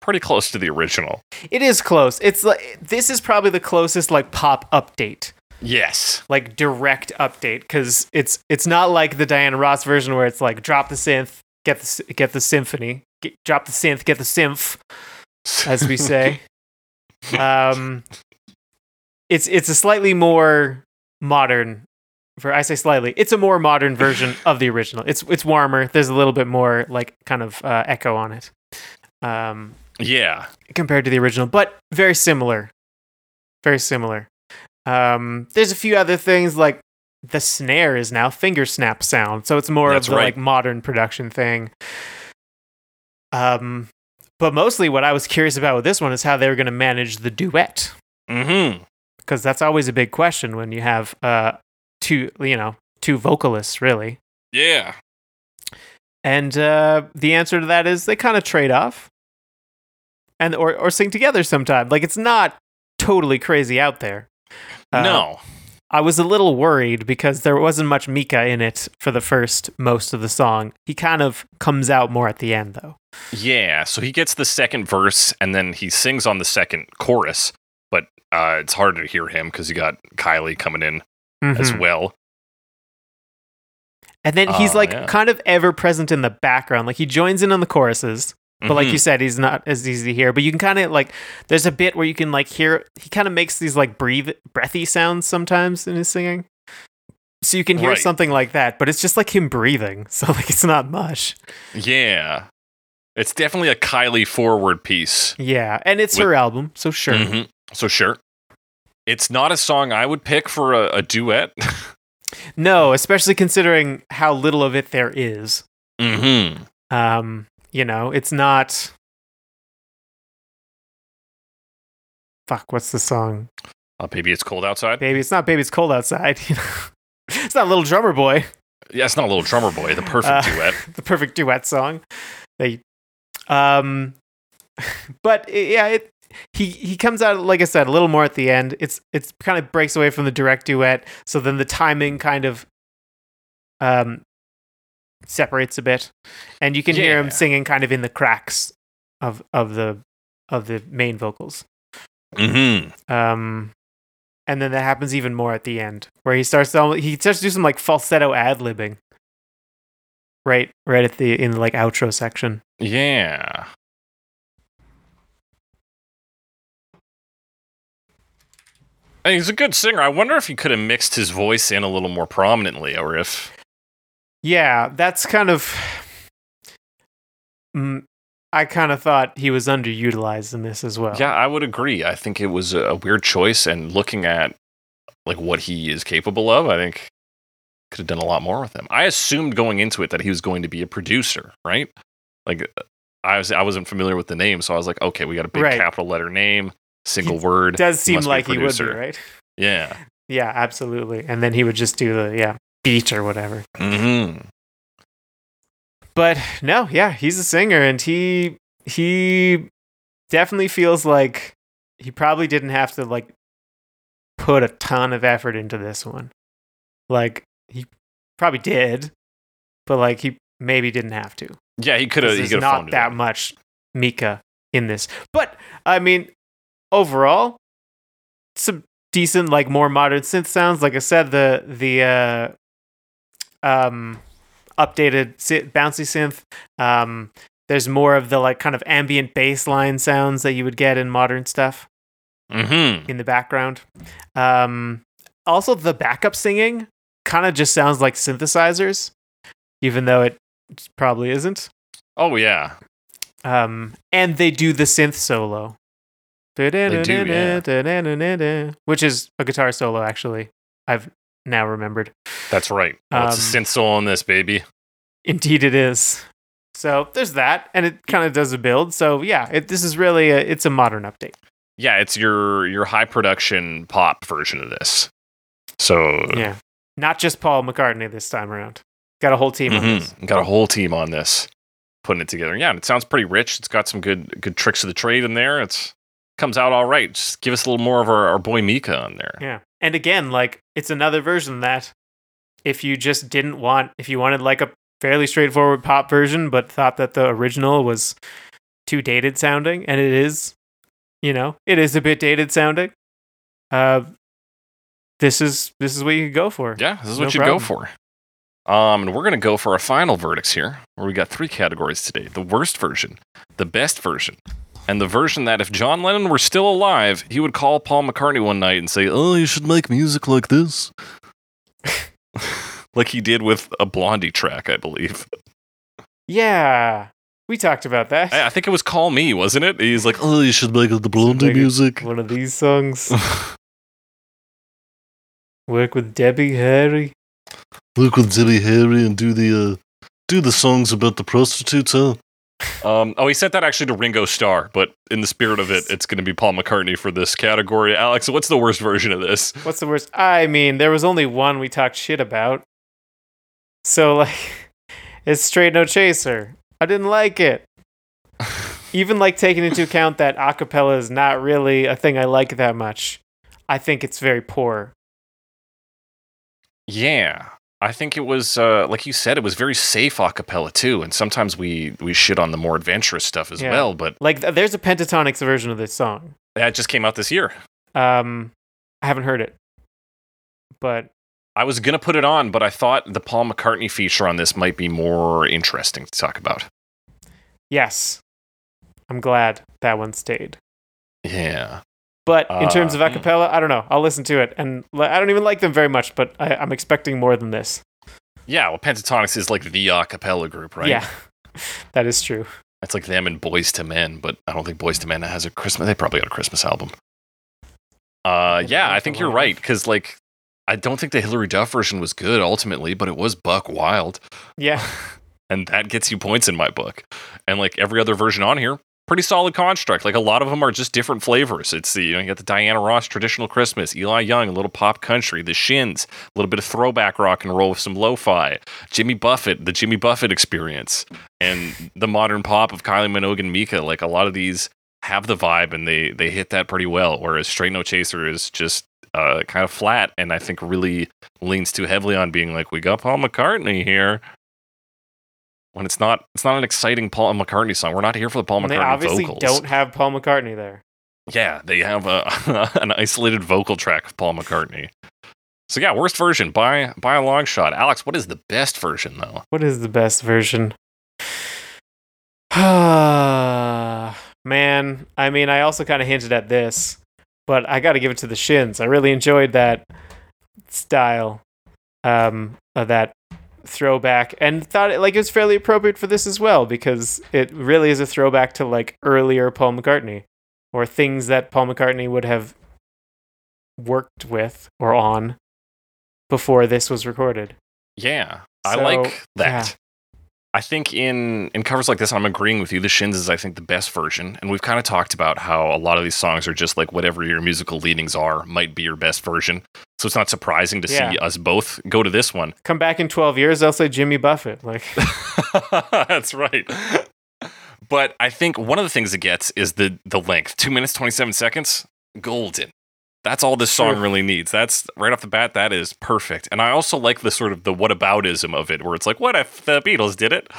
pretty close to the original. It is close. It's like this is probably the closest like pop update, Yes. like direct update, because it's it's not like the Diana Ross version where it's like drop the synth, get the get the symphony, get, drop the synth, get the symph, as we say. um, it's it's a slightly more modern. For I say slightly, it's a more modern version of the original. It's it's warmer. There's a little bit more like kind of uh, echo on it. Um, yeah. compared to the original, but very similar. Very similar. Um, there's a few other things like the snare is now finger snap sound, so it's more That's of the right. like modern production thing. Um, but mostly what I was curious about with this one is how they were going to manage the duet Mm-hmm. because that's always a big question when you have uh two you know two vocalists really. Yeah. And uh, the answer to that is they kind of trade off, and or or sing together sometime. Like it's not totally crazy out there. Uh, no. I was a little worried because there wasn't much Mika in it for the first most of the song. He kind of comes out more at the end though. Yeah. So he gets the second verse and then he sings on the second chorus, but uh, it's harder to hear him because you got Kylie coming in as Mhm. well. And then he's Oh, like yeah. kind of ever present in the background. Like he joins in on the choruses, but like you Mhm. said, he's not as easy to hear. But you can kind of like, there's a bit where you can like hear. He kind of makes these like breathe, breathy sounds sometimes in his singing. So you can hear Right. something like that, but it's just like him breathing. So like it's not much. Yeah. It's definitely a Kylie forward piece. Yeah, and it's With- her album, so sure. Mhm. So sure. It's not a song I would pick for a, a duet. No, especially considering how little of it there is. mm-hmm. Um, you know, it's not. Fuck, what's the song? Uh, Baby It's Cold Outside. Baby, it's not Baby, it's cold outside. You know? it's not Little Drummer Boy. Yeah, it's not a little drummer boy, the perfect Uh, duet. the perfect duet song. They, um, but yeah, it he he comes out like I said a little more at the end. It's it's kind of breaks away from the direct duet, so then the timing kind of um separates a bit, and you can hear him singing kind of in the cracks of of the of the main vocals. Mm-hmm. Um, and then that happens even more at the end, where he starts to he starts to do some like falsetto ad libbing. Right, right at the in the like outro section. Yeah. And he's a good singer. I wonder if he could have mixed his voice in a little more prominently, or if Yeah, that's kind of. Mm, I kind of thought he was underutilized in this as well. Yeah, I would agree. I think it was a weird choice, and looking at like what he is capable of, I think could have done a lot more with him. I assumed going into it that he was going to be a producer, right? Like I was, I wasn't familiar with the name, so I was like, okay, we got a big Right. capital letter name, single word. Does seem must be a like he would be, right? Yeah. Yeah, absolutely. And then he would just do the yeah beat or whatever. hmm But no, yeah, he's a singer, and he he definitely feels like he probably didn't have to like put a ton of effort into this one. Like he probably did, but like he maybe didn't have to. Yeah, he could have. He There's could not it that in. much Mika in this. But I mean, overall, some decent, like more modern synth sounds. Like I said, the the uh, um, updated bouncy synth. Um, there's more of the like kind of ambient bass line sounds that you would get in modern stuff Mhm. in the background. Um, also, the backup singing kind of just sounds like synthesizers, even though it probably isn't. Oh yeah. Um, and they do the synth solo. do, yeah. Which is a guitar solo, actually. I've now remembered. That's right. Oh, it's a Um, solo on this baby. Indeed, it is. So there's that, and it kind of does a build. So yeah, it, this is really a, it's a modern update. Yeah, it's your your high production pop version of this. So Yeah, not just Paul McCartney this time around. Got a whole team on mhm, this. got a whole team on this, putting it together. Yeah, and it sounds pretty rich. It's got some good good tricks of the trade in there. It's comes out all right. Just give us a little more of our, our boy Mika on there. Yeah, and again, like it's another version that if you just didn't want, if you wanted like a fairly straightforward pop version, but thought that the original was too dated sounding, and it is, you know, it is a bit dated sounding. Uh, this is this is what you could go for. Yeah, this is No what you go for. Um, and we're gonna go for our final verdicts here, where we got three categories today: the worst version, the best version, and the version that if John Lennon were still alive, he would call Paul McCartney one night and say, "Oh, you should make music like this," like he did with a Blondie track, I believe. Yeah, we talked about that. I, I think it was "Call Me," wasn't it? He's like, "Oh, you should make the Blondie make music." One of these songs. Work with Debbie Harry. Work with Debbie Harry and do the uh, do the songs about the prostitutes, huh? Um, oh, he sent that actually to Ringo Starr, but in the spirit of it, it's going to be Paul McCartney for this category. Alex, what's the worst version of this? What's the worst? I mean, there was only one we talked shit about. So like, it's straight no chaser. I didn't like it. Even like taking into account that acapella is not really a thing I like that much. I think it's very poor. Yeah. I think it was uh, like you said, it was very safe a cappella too, and sometimes we we shit on the more adventurous stuff as Yeah. well. But Like, th- there's a Pentatonix version of this song. that just came out this year. Um, I haven't heard it, but I was gonna put it on, but I thought the Paul McCartney feature on this might be more interesting to talk about. yes, I'm glad that one stayed. Yeah. But in terms Uh, of acapella, I don't know. I'll listen to it, and I don't even like them very much. But I, I'm expecting more than this. Yeah, well, Pentatonix is like the a cappella group, right? Yeah, that is true. It's like them and Boyz II Men, but I don't think Boyz II Men has a Christmas. They probably got a Christmas album. Uh, Yeah, I think you're right because like I don't think the Hilary Duff version was good ultimately, but it was Buck Wild, Yeah, and that gets you points in my book. And like every other version on here, pretty solid construct. Like a lot of them are just different flavors. It's the you know you got the Diana Ross traditional Christmas, Eli Young a little pop country, the Shins a little bit of throwback rock and roll with some lo-fi, Jimmy Buffett, the Jimmy Buffett experience, and the modern pop of Kylie Minogue and Mika. Like a lot of these have the vibe and they they hit that pretty well. Whereas Straight No Chaser is just uh, kind of flat and I think really leans too heavily on being like we got Paul McCartney here. When it's not, it's not an exciting Paul McCartney song. We're not here for the Paul and they McCartney obviously vocals. don't have Paul McCartney there. Yeah, they have a, an isolated vocal track of Paul McCartney. So yeah, worst version by by a long shot. Alex, what is the best version though? What is the best version? Man, I mean, I also kind of hinted at this, but I got to give it to the Shins. I really enjoyed that style, um, of that throwback, and thought it like it was fairly appropriate for this as well because it really is a throwback to like earlier Paul McCartney or things that Paul McCartney would have worked with or on before this was recorded. Yeah, I like that. Yeah. I think in in covers like this, I'm agreeing with you. The Shins is, I think, the best version, and we've kind of talked about how a lot of these songs are just like whatever your musical leanings are might be your best version. So it's not surprising to see us both go to this one. Come back in 12 years, I'll say Jimmy Buffett. Like, That's right. But I think one of the things it gets is the the length. Two minutes twenty seven seconds, golden. That's all this song really needs. That's right off the bat. That is perfect. And I also like the sort of the whataboutism of it, where it's like, what if the Beatles did it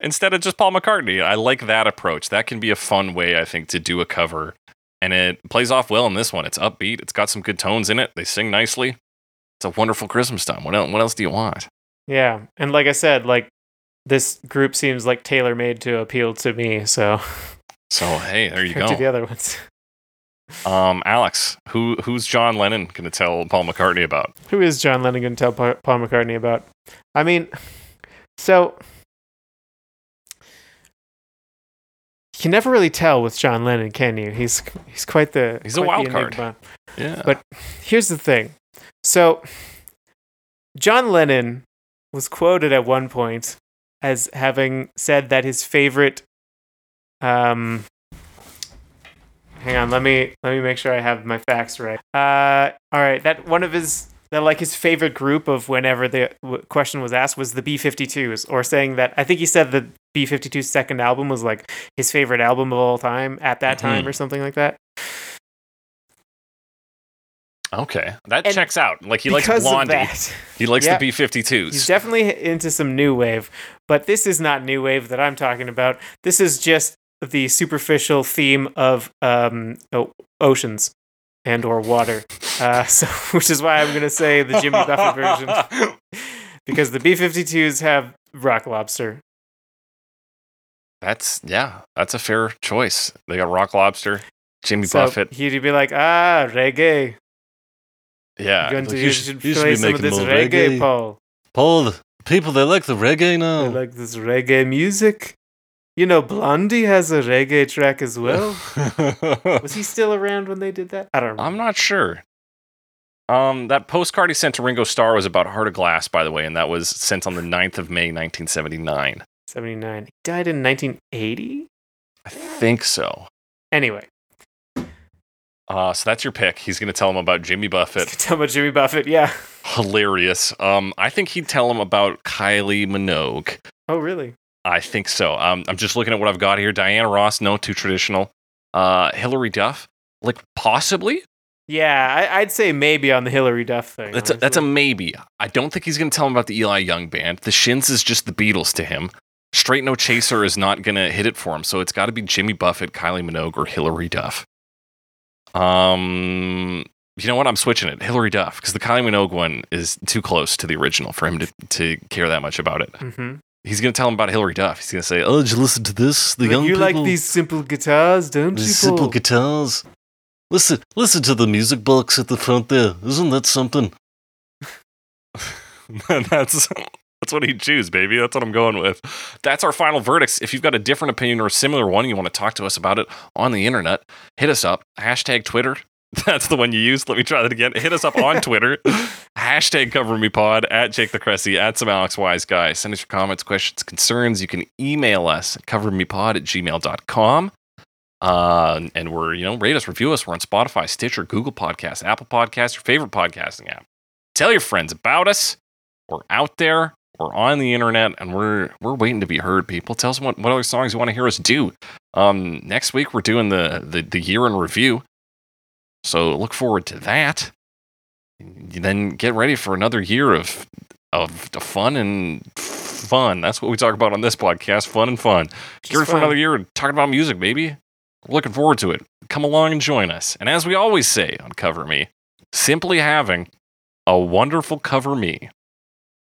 instead of just Paul McCartney? I like that approach. That can be a fun way, I think, to do a cover, and it plays off well in this one. It's upbeat. It's got some good tones in it. They sing nicely. It's a wonderful Christmas time. What else? What else do you want? yeah. And like I said, like, this group seems like tailor made to appeal to me. So, So hey, there you to the other ones. Um, Alex, who who's John Lennon going to tell Paul McCartney about? Who is John Lennon going to tell Pa- Paul McCartney about? I mean, so. You can never really tell with John Lennon, can you? He's he's quite the He's a quite the wild card. enigma. Yeah, But here's the thing. So, John Lennon was quoted at one point as having said that his favorite. Um, hang on, let me let me make sure I have my facts right. Uh, all right, that one of his that like his favorite group of whenever the w- question was asked was the B52s, or saying that I think he said the B52's second album was like his favorite album of all time at that time, Mhm. or something like that. okay, that and checks out. Like he likes Blondie. He likes Yeah. the B52s. He's definitely into some new wave, but this is not new wave that I'm talking about. This is just the superficial theme of um, o- oceans and or water. Uh, so, which is why I'm going to say the Jimmy Buffett version because the B-52s have rock lobster. That's yeah, that's a fair choice. They got Rock Lobster, Jimmy So Buffett. he'd be like, ah, reggae. Yeah, You're going to, like, you you should, should- you should play be some of this reggae, reggae. Paul. Paul, people they like the reggae now. They like this reggae music. You know, Blondie has a reggae track as well. Was he still around when they did that? I don't remember. I'm not sure. Um, that postcard he sent to Ringo Starr was about Heart of Glass, by the way, and that was sent on the 9th of May, 1979. 79. He died in 1980? I think so. Anyway, Uh, so that's your pick. He's going to tell him about Jimmy Buffett. tell him about Jimmy Buffett. Yeah. Hilarious. Um, I think he'd tell him about Kylie Minogue. Oh, really? I think so. Um, I'm just looking at what I've got here. Diana Ross, no, too traditional. Uh, Hilary Duff, like possibly. Yeah, I, I'd say maybe on the Hilary Duff thing. That's a, that's a maybe. I don't think he's going to tell him about the Eli Young band. The Shins is just the Beatles to him. Straight No Chaser is not going to hit it for him. So it's got to be Jimmy Buffett, Kylie Minogue, or Hilary Duff. Um, you know what? I'm switching it. Hilary Duff, because the Kylie Minogue one is too close to the original for him to, to care that much about it. Mhm. He's going to tell him about Hilary Duff. He's going to say, Oh, did you listen to this? The Like, young you like these simple guitars, don't you, these simple guitars. Listen, listen to the music box at the front there. Isn't that something? that's that's what he'd choose, baby. That's what I'm going with. That's our final verdicts. If you've got a different opinion or a similar one, you want to talk to us about it on the internet, hit us up. Hashtag Twitter. That's the one you use. Let me try that again. Hit us up on Twitter. Hashtag cover me pod at Jake the Cressy at some Alex Wise guy. Send us your comments, questions, concerns. You can email us at covermepod at gmail.com. Uh, and we're, you know, rate us, review us. We're on Spotify, Stitcher, Google Podcasts, Apple Podcasts, your favorite podcasting app. Tell your friends about us. We're out there. We're on the internet, and we're we're waiting to be heard. People, tell us what, what other songs you want to hear us do. Um, next week we're doing the, the the year in review, so look forward to that. Then get ready for another year of of fun and fun. That's what we talk about on this podcast: fun and fun. Get ready for another year of talking about music, baby. We're looking forward to it. Come along and join us. And as we always say on Cover Me, simply having a wonderful cover me.